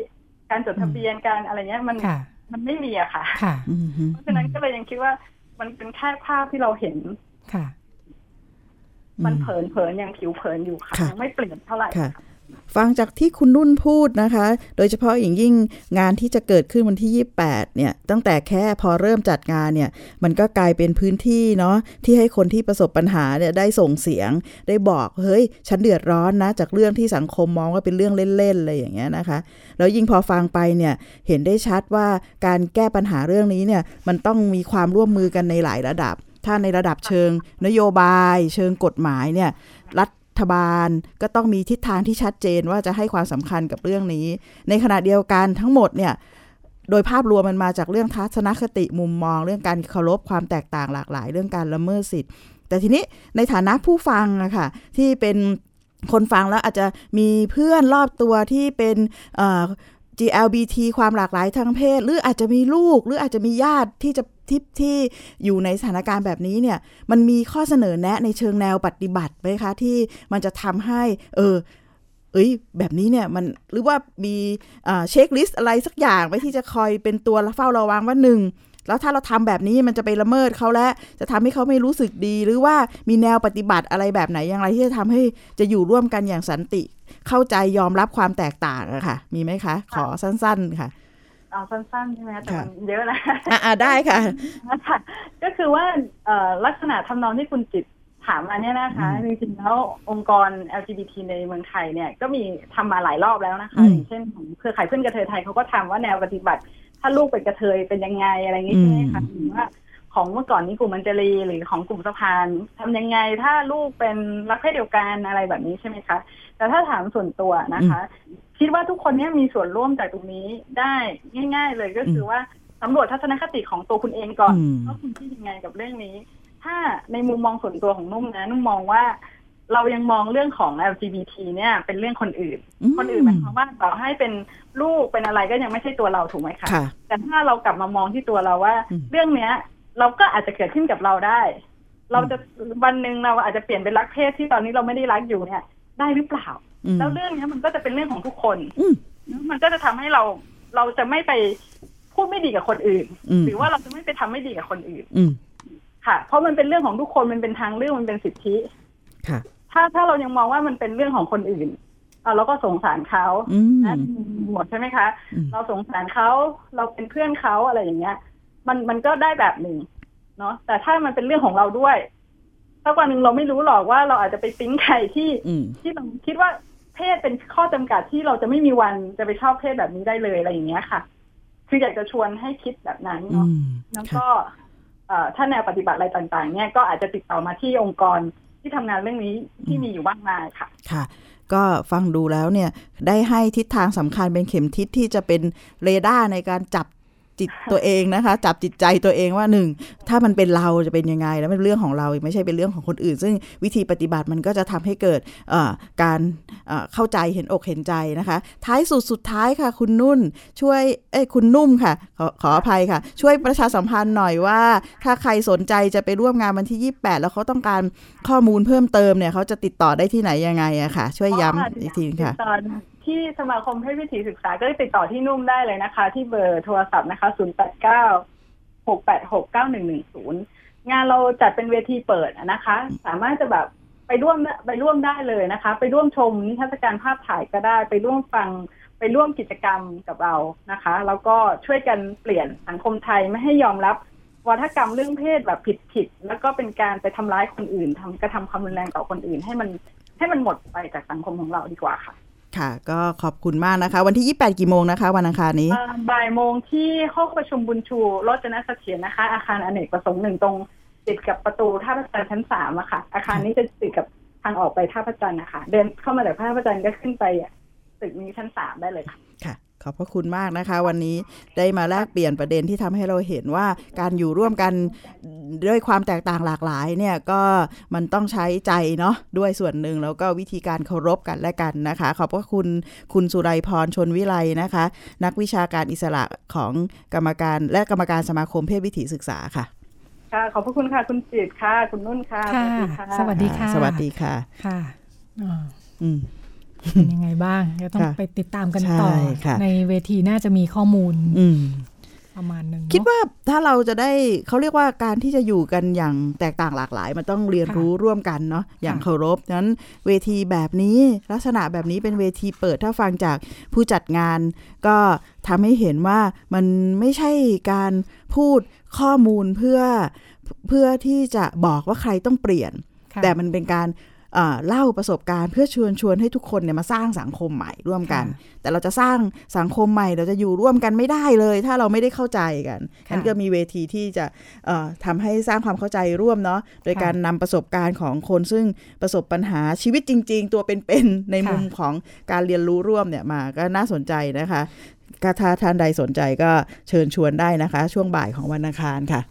การจดทะเบียนการอะไรเงี้ยมันค่ะมันไม่มีอะค่ะค่ะอืมฮึเพราะฉะนั้นก็เลยยังคิดว่ามันเป็นแค่ภาพที่เราเห็นค่ะ มันเผินเผินๆยังผิวเผินอยู่ค่ะค่ะยังไม่เปลี่ยนเท่าไหร่ค่ะ ฟังจากที่คุณนุ่นพูดนะคะ โดยเฉพาะอย่างยิ่งงานที่จะเกิดขึ้นวันที่ 28 เนี่ย ตั้งแต่แค่พอเริ่มจัดงานเนี่ย มันก็กลายเป็นพื้นที่เนาะที่ให้คนที่ประสบปัญหาเนี่ยได้ส่งเสียง ได้บอก เฮ้ย ฉันเดือดร้อนนะ จากเรื่องที่สังคมมองว่าเป็นเรื่องเล่นๆอะไรอย่างเงี้ยนะคะ แล้วยิ่งพอฟังไปเนี่ย เห็นได้ชัดว่าการแก้ปัญหาเรื่องนี้เนี่ย มันต้องมีความร่วมมือกันในหลายระดับ ถ้าในระดับเชิง นโยบาย เชิงกฎหมายเนี่ย รัฐ บาลก็ต้องมีทิศทางที่ชัดเจนว่าจะให้ความสำคัญกับเรื่องนี้ ในขณะเดียวกันทั้งหมดเนี่ยโดยภาพรวมมันมาจากเรื่องทัศนคติมุมมอง เรื่องการเคารพความแตกต่างหลากหลาย เรื่องการละเมิดสิทธิ์ แต่ทีนี้ในฐานะผู้ฟังอะค่ะที่เป็นคนฟังแล้วอาจจะมีเพื่อนรอบตัวที่เป็น GLBT ความหลากหลายทางเพศ หรืออาจจะมีลูก หรืออาจจะมีญาติที่จะทิปที่อยู่ในสถานการณ์แบบนี้เนี่ย มันมีข้อเสนอแนะในเชิงแนวปฏิบัติไหมคะ ที่มันจะทำให้ เออ เอ้ย แบบนี้เนี่ยมันหรือว่ามีเช็คลิสต์อะไรสักอย่างไว้ที่จะคอยเป็นตัวเฝ้าระวังว่าหนึ่ง แล้วถ้าเราทำแบบนี้มันจะไปละเมิดเขาและจะทำให้เขาไม่รู้สึกดี หรือว่ามีแนวปฏิบัติอะไรแบบไหนอย่างไรที่จะทำให้จะอยู่ร่วมกันอย่างสันติ เข้าใจยอมรับความแตกต่างอะค่ะ มีไหมคะ ขอสั้น ๆ ค่ะเอาสั้นๆใช่ไหมแต่มันเยอะนะอ่าได้ค่ะ ก็คือว่าลักษณะทำนองที่คุณจิตถามมาเนี่ยนะคะจริงๆแล้วองค์กร LGBT ในเมืองไทยเนี่ยก็มีทำมาหลายรอบแล้วนะคะอย่างเช่นของเครือข่ายเพื่อนกระเทยไทยเขาก็ทำว่าแนวปฏิบัติ ถ้าลูกเป็นกระเทยเป็นยังไงอะไรอย่างนี้ใช่ไหมคะหรือว่าของเมื่อก่อนนี้กลุ่มมันเจรีหรือของกลุ่มสะพานทำยังไงถ้าลูกเป็นรักเพศเดียวกันอะไรแบบนี้ใช่ไหมคะ แต่ถ้าถามส่วนตัวนะคะ คิดว่าทุกคนเนี้ยมีส่วนร่วมจากตรงนี้ได้ง่าย ๆ เลยก็คือว่าสำรวจทัศนคติของตัวคุณเองก่อนว่าคุณคิดยังไงกับเรื่องนี้ ถ้าในมุมมองส่วนตัวของนุ่มนะนุ่มมองว่า เรายังมองเรื่องของ LGBT เนี่ย เป็นเรื่องคนอื่น คนอื่นหมายความว่าต่อให้เป็นลูกเป็นอะไรก็ยังไม่ใช่ตัวเราถูกไหมคะ แต่ถ้าเรากลับมามองที่ตัวเราว่า เรื่องเนี้ย เราก็อาจจะเกิดขึ้นกับเราได้ เราจะวันหนึ่งเราอาจจะเปลี่ยนเป็นรักเพศที่ตอนนี้เราไม่ได้รักอยู่เนี่ย ได้หรือเปล่า แล้วเรื่องนี้มันก็จะเป็นเรื่องของทุกคนมันก็จะทำให้เราเราจะไม่ไปพูดไม่ดีกับคนอื่น หรือว่าเราจะไม่ไปทำไม่ดีกับคนอื่นค่ะ เพราะมันเป็นเรื่องของทุกคนมันเป็นทางเรื่องมันเป็นสิทธิค่ะ ถ้าถ้าเรายังมองว่ามันเป็นเรื่องของคนอื่นเอาเราก็สงสารเขานะหมดใช่ไหมคะ เราสงสารเขาเราเป็นเพื่อนเขาอะไรอย่างเงี้ย มันมันก็ได้แบบหนึ่งเนาะแต่ถ้ามันเป็นเรื่องของเราด้วยถ้าวันหนึ่งเราไม่รู้หรอกว่าเราอาจจะไปปิ๊งใครที่ที่เราคิดว่าเพศเป็นข้อจำกัดที่เราจะไม่มีวันจะไปชอบเพศแบบนี้ได้เลยอะไรอย่างเงี้ยค่ะ คืออยากจะชวนให้คิดแบบนั้นเนาะแล้วก็ถ้าแนวปฏิบัติอะไรต่าง ๆ เนี่ยก็อาจจะติดต่อมาที่องค์กร ที่ทำงานเรื่องนี้ที่มีอยู่มากมายค่ะ ค่ะ ก็ฟังดูแล้วเนี่ย ได้ให้ทิศทางสำคัญเป็นเข็มทิศที่จะเป็นเรดาร์ในการจับ จิตตัวเองนะคะ จับจิตใจตัวเองว่าหนึ่งถ้ามันเป็นเราจะเป็นยังไง แล้วเป็นเรื่องของเราไม่ใช่เป็นเรื่องของคนอื่น ซึ่งวิธีปฏิบัติมันก็จะทำให้เกิดการเข้าใจเห็นอกเห็นใจนะคะ ท้ายสุดสุดท้ายค่ะ คุณนุ่นช่วยเอ้คุณนุ่มค่ะขอขออภัยค่ะ ช่วยประชาสัมพันธ์หน่อยว่า ถ้าใครสนใจจะไปร่วมงานวันที่ 28 แล้วเขาต้องการข้อมูลเพิ่มเติมเนี่ยเขาจะติดต่อได้ที่ไหนยังไงอะค่ะ ช่วยย้ำอีกทีค่ะ ที่สมาคมเพศวิถีศึกษาก็ติดต่อที่นุ่มได้เลยนะคะ ที่เบอร์โทรศัพท์นะคะ0 8 9 6 8 6 9 1 1 0งานเราจัดเป็นเวทีเปิดนะคะ สามารถจะแบบไปร่วมไปร่วมได้เลยนะคะ ไปร่วมชมนิทรรศการภาพถ่ายก็ได้ ไปร่วมฟังไปร่วมกิจกรรมกับเรานะคะ แล้วก็ช่วยกันเปลี่ยนสังคมไทยไม่ให้ยอมรับวัฒกรรมเรื่องเพศแบบผิดผิดแล้วก็เป็นการไปทำร้ายคนอื่นทำกระทำความรุนแรงต่อคนอื่น ให้มันให้มันหมดไปจากสังคมของเราดีกว่าค่ะ ค่ะ ก็ขอบคุณมากนะคะ วันที่ 28 กี่โมงนะคะ วันอังคารนี้บ่ายโมงที่ห้องประชุมบุญชูรจนเสถียรนะคะ อาคารอเนกประสงค์หนึ่งตรงติดกับประตูท่าพระจันทร์ชั้นสามอะค่ะ อาคารนี้จะติดกับทางออกไปท่าพระจันทร์นะคะ เดินเข้ามาจากท่าพระจันทร์ก็ขึ้นไปตึกนี้ชั้นสามได้เลยค่ะค่ะ ขอบพระคุณมากนะคะ วันนี้ได้มาแลกเปลี่ยนประเด็นที่ทำให้เราเห็นว่าการอยู่ร่วมกันด้วยความแตกต่างหลากหลายเนี่ยก็มันต้องใช้ใจเนาะด้วยส่วนหนึ่งแล้วก็วิธีการเคารพกันและกันนะคะ ขอบพระคุณคุณสุไรพรชนวิไลนะคะ นักวิชาการอิสระของกรรมการและกรรมการสมาคมเพศวิถีศึกษาค่ะค่ะ ขอบพระคุณค่ะ คุณจิตค่ะ คุณนุ่นค่ะ สวัสดีค่ะ สวัสดีค่ะค่ะอืม เป็นยังไงบ้างก็ต้องไปติดตามกันต่อ ในเวทีน่าจะมีข้อมูลประมาณนึงคิดว่าถ้าเราจะได้เขาเรียกว่าการที่จะอยู่กันอย่างแตกต่างหลากหลาย มันต้องเรียนรู้ร่วมกันเนาะอย่างเคารพนั้นเวทีแบบนี้ลักษณะแบบนี้เป็นเวทีเปิดถ้าฟังจากผู้จัดงาน ก็ทำให้เห็นว่ามันไม่ใช่การพูดข้อมูลเพื่อเพื่อที่จะบอกว่าใครต้องเปลี่ยน แต่มันเป็นการ เล่าประสบการณ์เพื่อชวนชวนให้ทุกคนเนี่ยมาสร้างสังคมใหม่ร่วมกัน แต่เราจะสร้างสังคมใหม่ เราจะอยู่ร่วมกันไม่ได้เลย ถ้าเราไม่ได้เข้าใจกันนั้นก็มีเวทีที่จะทำให้สร้างความเข้าใจร่วมเนาะโดยการนำประสบการณ์ของคนซึ่งประสบปัญหาชีวิตจริง ๆ ตัวเป็นๆในมุมของการเรียนรู้ร่วมเนี่ยมาก็น่าสนใจนะคะถ้าท่านใดสนใจก็เชิญชวนได้นะคะ ช่วงบ่ายของวันอังคารค่ะ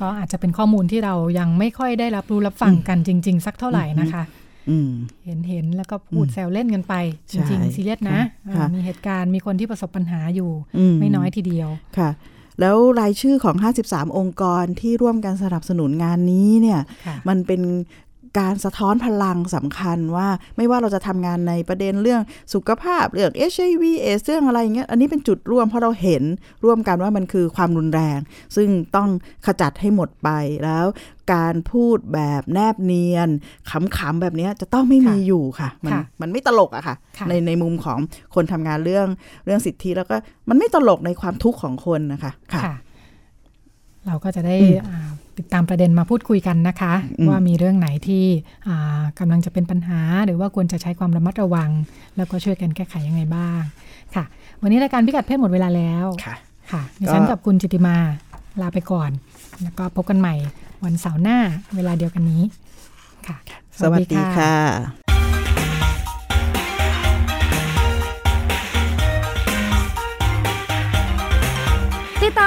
ก็อาจจะเป็นข้อมูลที่เรายังไม่ค่อยได้รับรู้รับฟังกันจริง ๆ สักเท่าไหร่นะคะอืมเห็นเห็นแล้วก็พูดอืมแซวเล่นกันไปจใช่ริงๆซีเรียสนะค่ะเออมีเหตุการณ์มีคนที่ประสบปัญหาอยู่อืมไม่น้อยทีเดียวค่ะ แล้วรายชื่อของ 53 องค์กรที่ร่วมกันสนับสนุนงานนี้เนี่ยค่ะมันเป็น การสะท้อนพลังสำคัญว่าไม่ว่าเราจะทำงานในประเด็นเรื่องสุขภาพเรื่อง HIV เอสเรื่องอะไรอย่างเงี้ยอันนี้เป็นจุดร่วมเพราะเราเห็นร่วมกันว่ามันคือความรุนแรง ซึ่งต้องขจัดให้หมดไปแล้วการพูดแบบแนบเนียนขำๆแบบเนี้ยจะต้องไม่มีอยู่ค่ะ มันค่ะมันไม่ตลกอะค่ะค่ะในในมุมของคนทำงานเรื่องเรื่องสิทธิแล้วก็มันไม่ตลกในความทุกข์ของคนนะคะค่ะค่ะเราก็จะได้อืมอ่า ติดตามประเด็นมาพูดคุยกันนะคะอืมว่ามีเรื่องไหนที่อ่ากำลังจะเป็นปัญหา หรือว่าควรจะใช้ความระมัดระวัง แล้วก็ช่วยกันแก้ไขยังไงบ้างค่ะ วันนี้รายการพิกัดเพศหมดเวลาแล้วค่ะค่ะดิฉันก็กับคุณจิติมาลาไปก่อน แล้วก็พบกันใหม่วันเสาร์หน้าเวลาเดียวกันนี้ค่ะ สวัสดีค่ะ